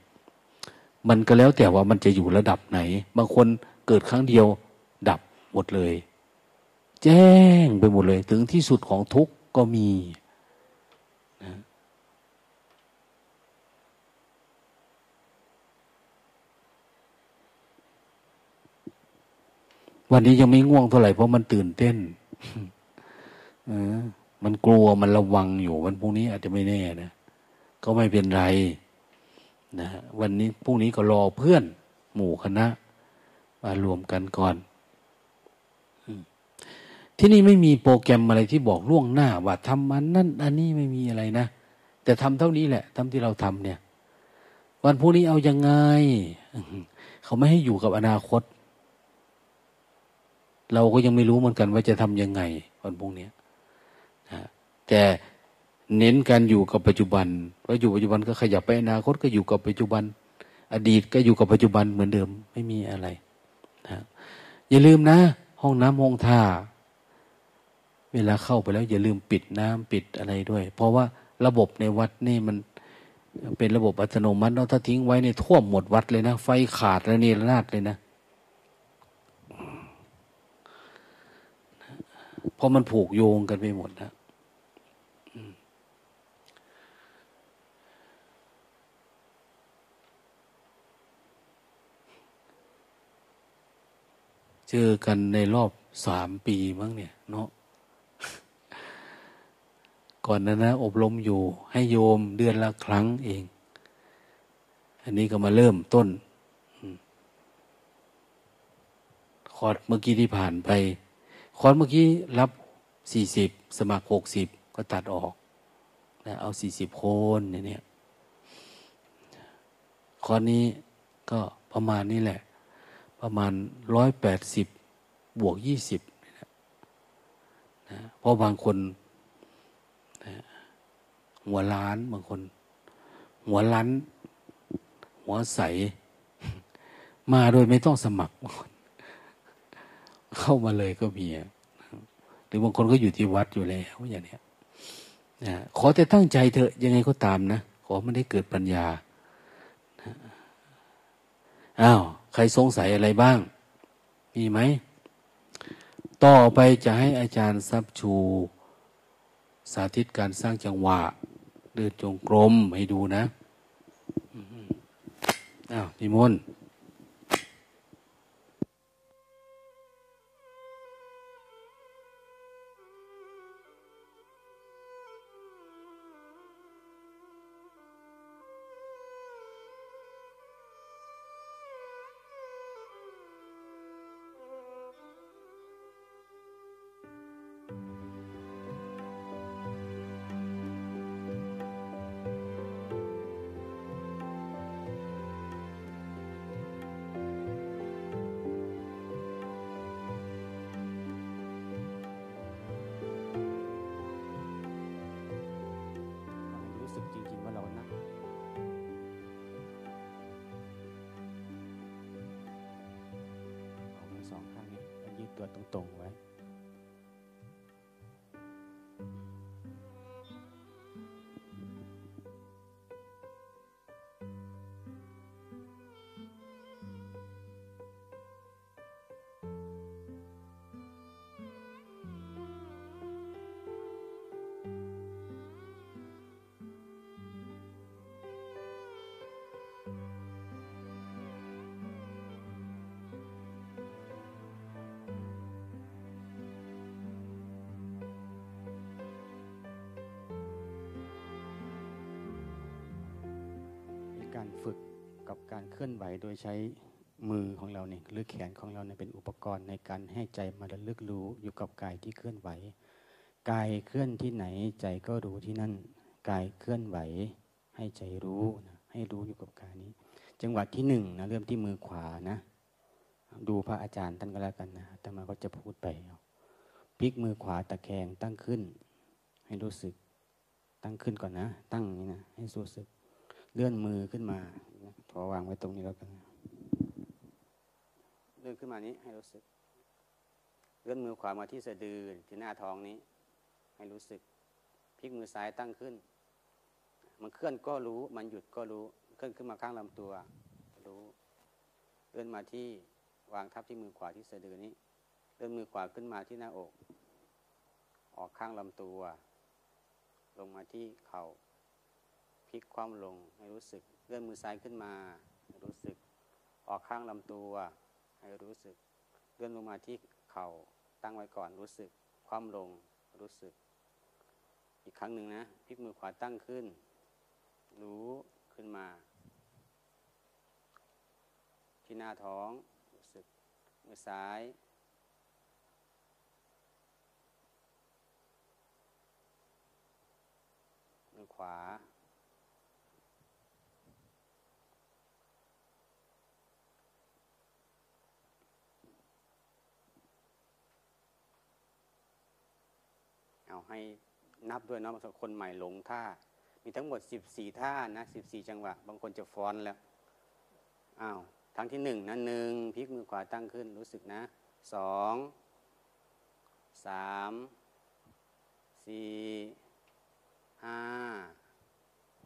มันก็แล้วแต่ว่ามันจะอยู่ระดับไหน บางคนเกิดครั้งเดียว ดับหมดเลย แจ้งไปหมดเลย ถึงที่สุดของทุกข์ก็มี วันนี้ยังไม่ง่วงเท่าไหร่เพราะมันตื่นเต้นอมันกลัวมันระวังอยู่วันพรุ่งนี้อาจจะไม่แน่นะก็ไม่เป็นไรนะวันนี้พรุ่งนี้ก็รอเพื่อน หมู่คณะมารวมกันก่อนที่นี่ไม่มีโปรแกรมอะไรที่บอกล่วงหน้า ว่าทำมันนั่นอันนี้ไม่มีอะไรนะแต่ทำเท่านี้แหละทำที่เราทำเนี่ย วันพรุ่งนี้เอายังไง เขาไม่ให้อยู่กับอนาคต เราก็ยังไม่รู้เหมือนกันว่าจะทำยังไงวันพรุ่งนี้นะแต่เน้นการอยู่กับปัจจุบันว่าอยู่ปัจจุบันก็ขยับไปอนาคตก็อยู่กับปัจจุบัน อดีตก็อยู่กับปัจจุบันเหมือนเดิมไม่มีอะไรนะอย่าลืมนะ ห้องน้ำห้องท่า เวลาเข้าไปแล้วอย่าลืมปิดน้ำปิดอะไรด้วย เพราะว่าระบบในวัดนี่มันเป็นระบบอัตโนมัติเราถ้าทิ้งไว้ในท่วมหมดวัดเลยนะ ไฟขาดแล้วนี่ระนาดเลยนะ เพราะมันผูกโยงกันไปหมดแล้วเจอกันในรอบสามปีมั้งเนี่ย เนาะก่อนนั้นนะ อบรมอยู่ให้โยมเดือนละครั้งเอง อันนี้ก็มาเริ่มต้นคอร์ดเมื่อกี้ที่ผ่านไป คอนเมื่อกี้รับสี่สิบสมัครหกสิบก็ตัดออกนะเอาสี่สิบคนเนี่ยคอนนี้ก็ประมาณนี้แหละ ประมาณร้อยแปดสิบบวกยี่สิบนะเพราะบางคนนะหัวล้านบางคน หัวล้านหัวใส มาโดยไม่ต้องสมัคร เข้ามาเลยก็มีหรือบางคนก็อยู่ที่วัดอยู่แล้วอย่างนี้นะขอแต่ตั้งใจเถอะยังไงก็ตามนะ ขอไม่ได้เกิดปัญญาอ้าวใครสงสัยอะไรบ้าง มีไหม ต่อไปจะให้อาจารย์ซับชู สาธิตการสร้างจังหวะ เดินจงกรมให้ดูนะอ้าวนิมนต์ ตัวตรงๆไว้ กับการเคลื่อนไหวโดยใช้มือของเราเนี่ยหรือแขนของเราเนี่ยเป็นอุปกรณ์ในการให้ใจมาระลึกรู้อยู่กับกายที่เคลื่อนไหว กายเคลื่อนที่ไหนใจก็รู้ที่นั่น กายเคลื่อนไหว ให้ใจรู้นะให้รู้อยู่กับกายนี้ จังหวะที่หนึ่งนะเริ่มที่มือขวานะ ดูพระอาจารย์ท่านก็แล้วกันนะแต่มาก็จะพูดไปพลิกมือขวาตะแคงตั้งขึ้น ให้รู้สึกตั้งขึ้นก่อนนะ ตั้งนี้นะให้รู้สึกเลื่อนมือขึ้นมา พอวางไว้ตรงนี้แล้วกันเลื่อนขึ้นมานี้ให้รู้สึก เลื่อนมือขวามาที่สะดือที่หน้าท้องนี้ ให้รู้สึกพลิกมือซ้ายตั้งขึ้น มันเคลื่อนก็รู้ มันหยุดก็รู้ เคลื่อนขึ้นมาข้างลำตัว รู้เลื่อนมาที่วางทับที่มือขวาที่สะดือนี้ เลื่อนมือขวาขึ้นมาที่หน้าอก ออกข้างลำตัว ลงมาที่เข่าพลิกความลงให้รู้สึก เลื่อนมือซ้ายขึ้นมา รู้สึก ออกข้างลำตัว ให้รู้สึก เลื่อนลงมาที่เข่าตั้งไว้ก่อนรู้สึก ความลงรู้สึก อีกครั้งหนึ่งนะพลิกมือขวาตั้งขึ้น รู้ขึ้นมา ที่หน้าท้องรู้สึก มือซ้ายมือขวา ให้นับด้วยนะบางคนใหม่หลงท่า มีทั้งหมดสิบสี่ท่านะสิบสี่จังหวะ บางคนจะฟ้อนแล้วอ้าวทั้งที่หนึ่งนะหนึ่งพลิกมือขวาตั้งขึ้นรู้สึกนะสองสามสี่ห้า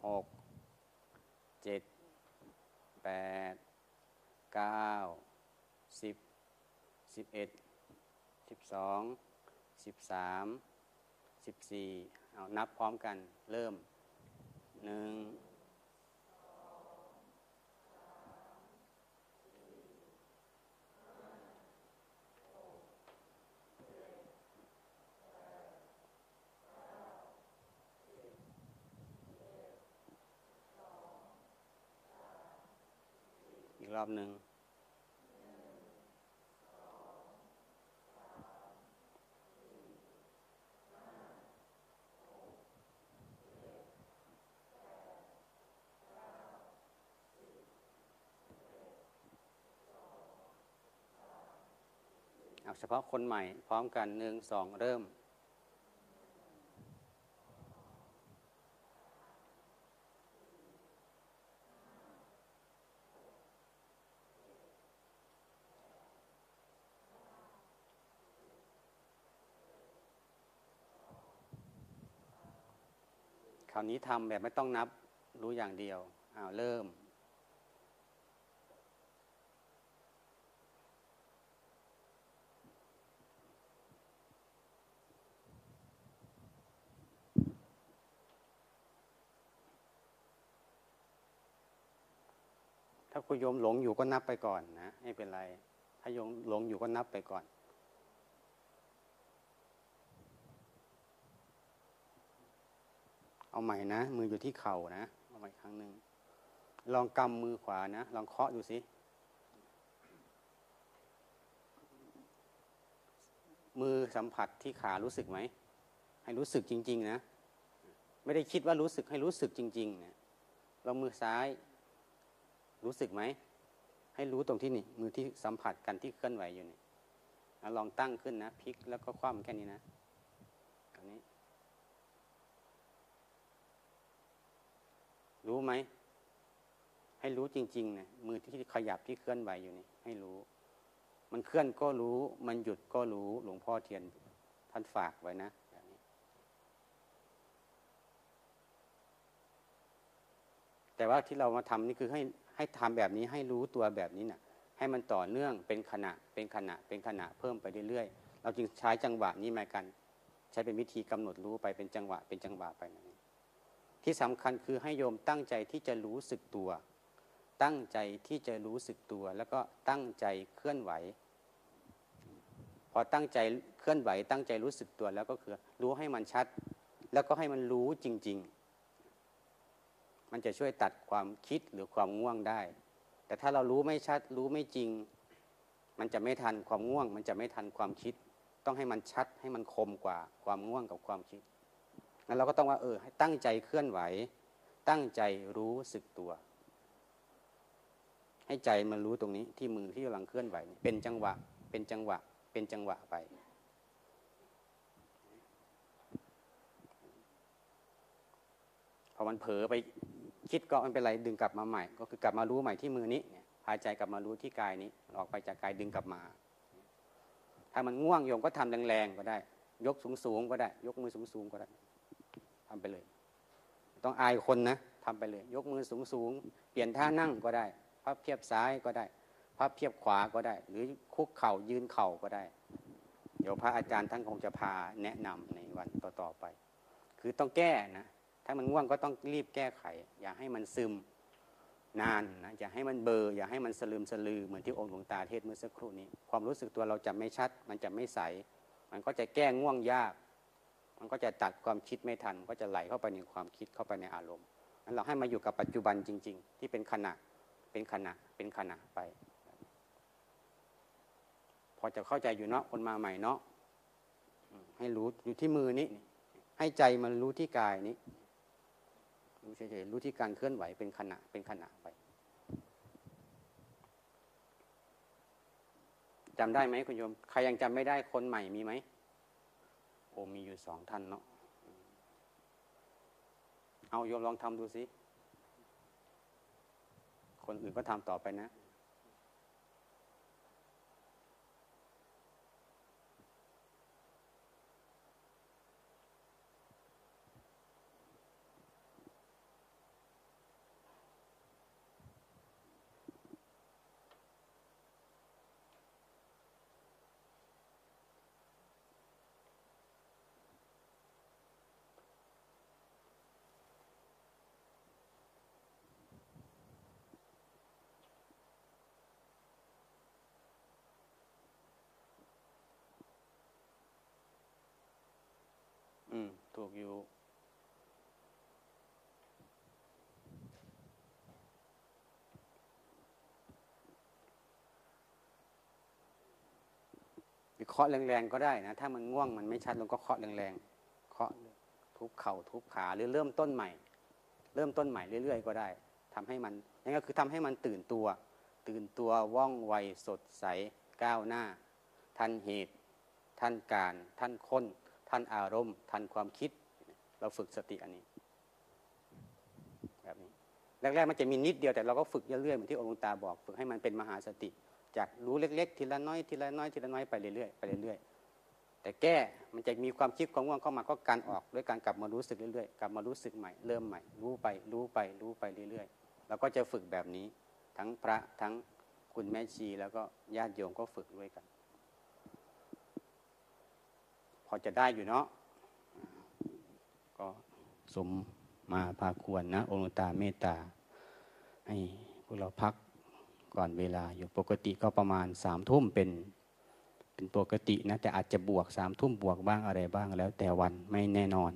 หกเจ็ดแปดเก้าสิบสิบเอ็ดสิบสองสิบสาม สิบสี่เอานับพร้อมกันเริ่มหนึ่งอีกรอบหนึ่ง เฉพาะคนใหม่ พร้อมกันหนึ่งสองเริ่ม คราวนี้ทำแบบไม่ต้องนับรู้อย่างเดียวอ้าวเริ่ม ถ้าคุณโยมหลงอยู่ก็นับไปก่อนนะไม่เป็นไร ถ้าโยมหลงอยู่ก็นับไปก่อนเอาใหม่นะ มืออยู่ที่เข่านะเอาใหม่ครั้งหนึ่งลองกำมือขวานะ ลองเคาะดูสิ มือสัมผัสที่ขารู้สึกไหม ให้รู้สึกจริง ๆ นะ ไม่ได้คิดว่ารู้สึกให้รู้สึกจริงๆนะลองมือซ้าย รู้สึกไหม ให้รู้ตรงที่นี่ มือที่สัมผัสกันที่เคลื่อนไหวอยู่นี่ลองตั้งขึ้นนะพลิกแล้วก็คว่ำแค่นี้นะอันนี้ รู้ไหม ให้รู้จริงๆนะมือที่ขยับที่เคลื่อนไหวอยู่นี่ให้รู้ มันเคลื่อนก็รู้ มันหยุดก็รู้ หลวงพ่อเทียนท่านฝากไว้นะแต่ว่าที่เรามาทำนี่คือให้ ให้ทำแบบนี้ให้รู้ตัวแบบนี้นะ่ะให้มันต่อเนื่องเป็นขณะเป็นขณะเป็นขณะเพิ่มไปเรื่อยๆ เราจึงใช้จังหวะนี้มากัน ใช้เป็นวิธีกำหนดรู้ไปเป็นจังหวะเป็นจังหวะไปนะที่สำคัญคือให้โยมตั้งใจที่จะรู้สึกตัว ตั้งใจที่จะรู้สึกตัว แล้วก็ตั้งใจเคลื่อนไหว พอตั้งใจเคลื่อนไหว ตั้งใจรู้สึกตัวแล้วก็คือรู้ให้มันชัด แล้วก็ให้มันรู้จริง ๆ มันจะช่วยตัดความคิดหรือความง่วงได้ แต่ถ้าเรารู้ไม่ชัดรู้ไม่จริง มันจะไม่ทันความง่วง มันจะไม่ทันความคิด ต้องให้มันชัดให้มันคมกว่าความง่วงกับความคิดงั้นเราก็ต้องว่าเออให้ตั้งใจเคลื่อนไหว ตั้งใจรู้สึกตัว ให้ใจมันรู้ตรงนี้ที่มือที่กำลังเคลื่อนไหว เป็นจังหวะ เป็นจังหวะ เป็นจังหวะไปพอมันเผลอไป คิดก็ไม่เป็นไรดึงกลับมาใหม่ ก็คือกลับมารู้ใหม่ที่มือนี้พายใจกลับมารู้ที่กายนี้ออกไปจากกายดึงกลับมา ถ้ามันง่วงโยมก็ทำแรงๆก็ได้ ยกสูงๆก็ได้ ยกมือสูงๆก็ได้ทำไปเลย ต้องอายคนนะทำไปเลย ยกมือสูงสูงเปลี่ยนท่านั่งก็ได้พับเพียบซ้ายก็ได้พับเพียบขวาก็ได้ หรือคุกเข่ายืนเข่าก็ได้ เดี๋ยวพระอาจารย์ท่านคงจะพาแนะนำในวันต่อๆไป คือต้องแก้นะ ถ้ามันง่วงก็ต้องรีบแก้ไข อย่าให้มันซึมนานนะอย่าให้มันเบอร์อย่าให้มันสลืมสลือเหมือนที่องค์หลวงตาเทศเมื่อสักครู่นี้ ความรู้สึกตัวเราจะไม่ชัด มันจะไม่ใส มันก็จะแก้ง่วงยาก มันก็จะตัดความคิดไม่ทัน ก็จะไหลเข้าไปในความคิดเข้าไปในอารมณ์นั้นเราให้มาอยู่กับปัจจุบันจริง ๆ ที่เป็นขณะเป็นขณะเป็นขณะไป พอจะเข้าใจอยู่เนาะคนมาใหม่เนาะให้รู้อยู่ที่มือนี้ให้ใจมันรู้ที่กายนี้ รู้เฉยๆรู้ที่การเคลื่อนไหวเป็นขณะเป็นขณะไปจำได้ไหมคุณโยม ใครยังจำไม่ได้คนใหม่มีไหมโอมีอยู่สองท่านเนาะเอาโยมลองทำดูสิ คนอื่นก็ทำต่อไปนะ ถูกอยู่เคาะแรงๆก็ได้นะ ถ้ามันง่วงมันไม่ชัดเราก็เคาะแรงๆ เคาะทุบเข่าทุบขาหรือเริ่มต้นใหม่ เริ่มต้นใหม่เรื่อยๆ ก็ได้ทำให้มันนั่นก็คือทำให้มันตื่นตัว ตื่นตัวว่องไวสดใสก้าวหน้า ทันเหตุ ทันการ ทันคน ทันอารมณ์ ทันความคิด เราฝึกสติอันนี้แบบนี้แรกๆมันจะมีนิดเดียวแต่เราก็ฝึกเรื่อยๆเหมือนที่องค์ตาบอก ฝึกให้มันเป็นมหาสติ จากรู้เล็ก ๆ ทีละน้อยทีละน้อยทีละน้อยไปเรื่อยๆไปเรื่อยๆแต่แก้มันจะมีความคิดความง่วงเข้ามาก็การออกด้วยการกลับมารู้สึกเรื่อยๆกลับมารู้สึกใหม่เริ่มใหม่รู้ไปรู้ไปรู้ไปเรื่อยๆเราก็จะฝึกแบบนี้ ทั้งพระทั้งคุณแม่ชีแล้วก็ญาติโยมก็ฝึกด้วยกัน พอจะได้อยู่เนาะก็สมมาพาควรนะ องค์ตาเมตตา ให้พวกเราพักก่อนเวลาอยู่ปกติก็ประมาณสามทุ่มเป็น เป็นปกตินะ แต่อาจจะบวกสามทุ่มบวกบ้างอะไรบ้างแล้วแต่วันไม่แน่นอน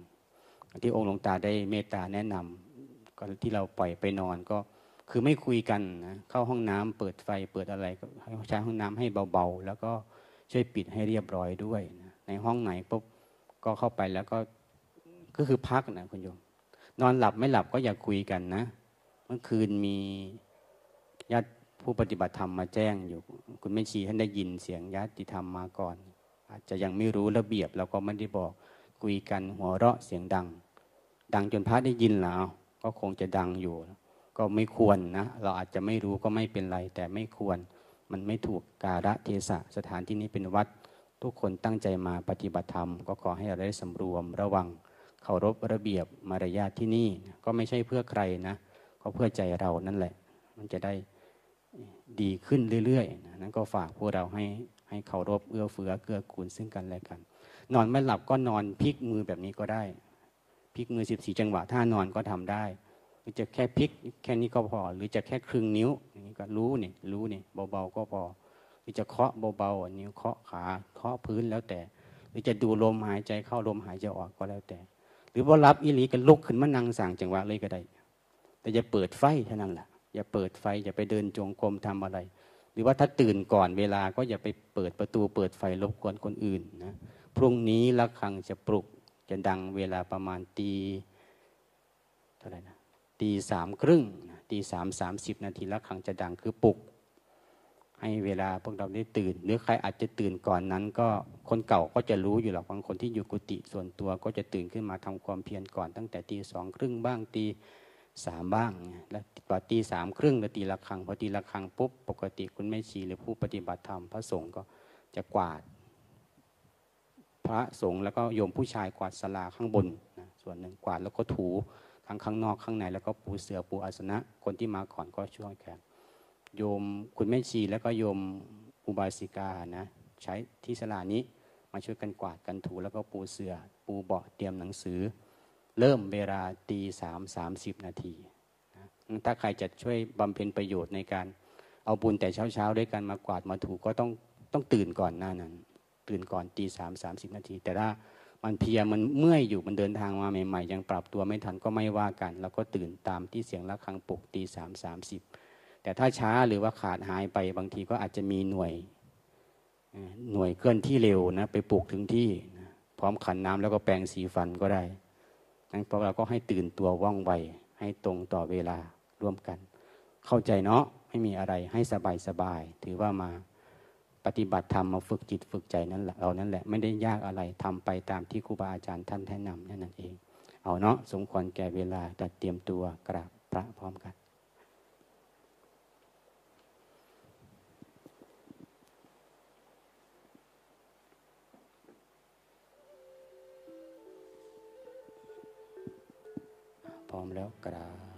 ที่องค์หลวงตาได้เมตตาแนะนำก็ที่เราปล่อยไปนอนก็คือไม่คุยกันนะเข้าห้องน้ำเปิดไฟเปิดอะไรก็ใช้ห้องน้ำให้เบาๆ แล้วก็ช่วยปิดให้เรียบร้อยด้วยน ในห้องไหนปุ๊บก็เข้าไปแล้วก็ก็คือพักนะคุณโยม นอนหลับไม่หลับก็อย่าคุยกันนะ เมื่อคืนมีญาติผู้ปฏิบัติธรรมมาแจ้งอยู่ คุณแม่ชีท่านได้ยินเสียงญาติธรรมมาก่อน อาจจะยังไม่รู้ระเบียบเราก็ไม่ได้บอกคุยกันหัวเราะเสียงดัง ดังจนพระได้ยินแล้ว ก็คงจะดังอยู่ ก็ไม่ควรนะ เราอาจจะไม่รู้ก็ไม่เป็นไร แต่ไม่ควร มันไม่ถูกกาละเทศะสถานที่นี้เป็นวัด ทุกคนตั้งใจมาปฏิบัติธรรม ก็ขอให้เราได้สำรวมระวังเคารพระเบียบมารยาทที่นี่ ก็ไม่ใช่เพื่อใครนะ ก็เพื่อใจเรานั่นแหละ มันจะได้ดีขึ้นเรื่อยๆ นั้นก็ฝากพวกเราให้ให้เคารพเอื้อเฟื้อเกื้อกูลซึ่งกันและกัน นอนไม่หลับก็นอนพลิกมือแบบนี้ก็ได้พลิกมือสิบสี่จังหวะท่านอนก็ทำได้หรือจะแค่พลิกแค่นี้ก็พอ หรือจะแค่ครึ่งนิ้วอย่างนี้ก็รู้นี่รู้นี่เบาๆก็พอ รือจะเคาะเบาๆนิ้วเคาะขาเคาะพื้นแล้วแต่ หรือจะดูลมหายใจเข้าลมหายใจออกก็แล้วแต่ หรือว่ารับอิลีกันลุกขึ้นมานั่งสั่งจังหวะเลยก็ได้ แต่อย่าเปิดไฟเท่านั้นแหละอย่าเปิดไฟอย่าไปเดินจงกรมทำอะไร หรือว่าถ้าตื่นก่อนเวลาก็อย่าไปเปิดประตูเปิดไฟรบกวนคนอื่นนะพรุ่งนี้ละครังจะปลุกจะดังเวลาประมาณตีเท่าไหร่นะตีสามครึ่งตีสามสามสิบนาทีละครังจะดังคือปลุก ให้เวลาพวกเราได้ตื่น หรือใครอาจจะตื่นก่อนนั้น ก็คนเก่าก็จะรู้อยู่หรอกบางคนที่อยู่กุฏิส่วนตัวก็จะตื่นขึ้นมาทำความเพียรก่อนตั้งแต่ตีสองครึ่งบ้างตีสามบ้าง แล้วพอตีสามครึ่งแล้วตีละครังพอตีละครังปุ๊บปกติคุณแม่ชีหรือผู้ปฏิบัติธรรมพระสงฆ์ก็จะกวาด พระสงฆ์แล้วก็โยมผู้ชายกวาดสลาข้างบนนะส่วนหนึ่งกวาดแล้วก็ถูทั้งข้างนอกข้างในแล้วก็ปูเสือปูอาสนะ คนที่มาก่อนก็ช่วยกัน โยมคุณแม่ชีแล้วก็โยมอุบาสิกานะใช้ที่สลานี้มาช่วยกันกวาดกันถูแล้วก็ปูเสือปูเบาะเตรียมหนังสือ เริ่มเวลาตีสามสามสิบนาทีนะถ้าใครจะช่วยบำเพ็ญประโยชน์ในการเอาบุญแต่เช้าเช้าด้วยกันมากวาดมาถูก็ต้องต้องตื่นก่อนหน้านั้น ตื่นก่อนตีสามสามสิบนาที แต่ถ้ามันเพียมันเมื่อยอยู่มันเดินทางมาใหม่ๆ ยังปรับตัวไม่ทันก็ไม่ว่ากัน แล้วก็ตื่นตามที่เสียงะระฆังปลุกตีสามสามสิบ แต่ถ้าช้าหรือว่าขาดหายไปบางทีก็อาจจะมีหน่วยหน่วยเคลื่อนที่เร็วนะไปปลุกถึงที่นะพร้อมขันน้ำแล้วก็แปรงสีฟันก็ได้นั้นพวกเราก็ให้ตื่นตัวว่องไวให้ตรงต่อเวลาร่วมกัน เข้าใจเนาะไม่มีอะไรให้สบายสบาย ถือว่ามาปฏิบัติธรรมมาฝึกจิตฝึกใจนั่นแหละเรานั่นแหละไม่ได้ยากอะไรทำไปตามที่ครูบาอาจารย์ท่านแนะนำนั่นเอง เอาเนาะสมควรแก่เวลาตัดเตรียมตัวกราบพระพร้อมกัน พร้อมแล้วกราบ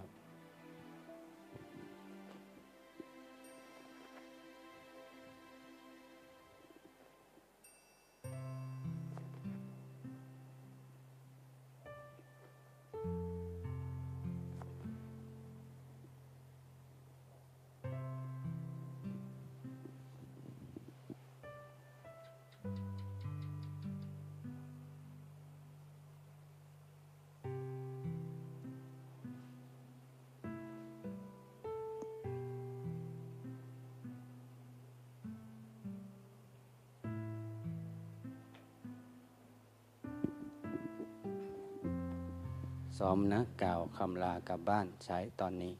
ซ้อมนะกล่าวคำลากลับบ้านใช้ตอนนี้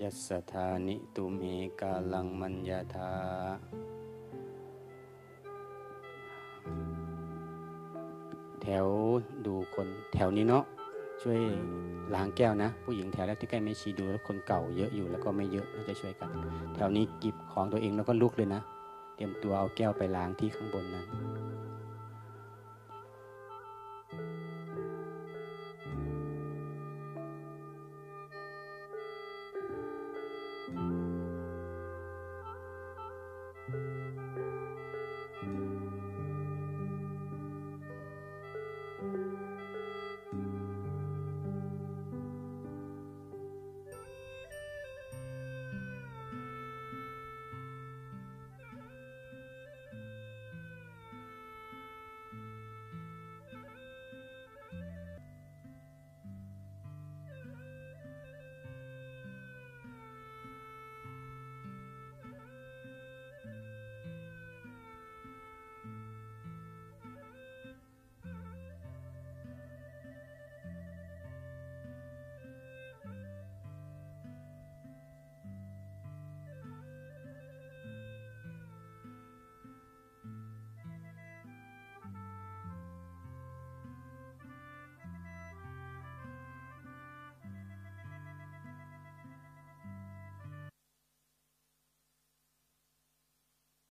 ยัสธานิตุเมกาลังมัญญาธาแถวดูคนแถวนี้เนาะ ช่วยล้างแก้วนะ ผู้หญิงแถวแรกที่ใกล้ไม่ชีดูแล้วคนเก่าเยอะอยู่แล้วก็ไม่เยอะน่าจะช่วยกัน แถวนี้กิบของตัวเองแล้วก็ลุกเลยนะ เตรียมตัวเอาแก้วไปล้างที่ข้างบนนั้น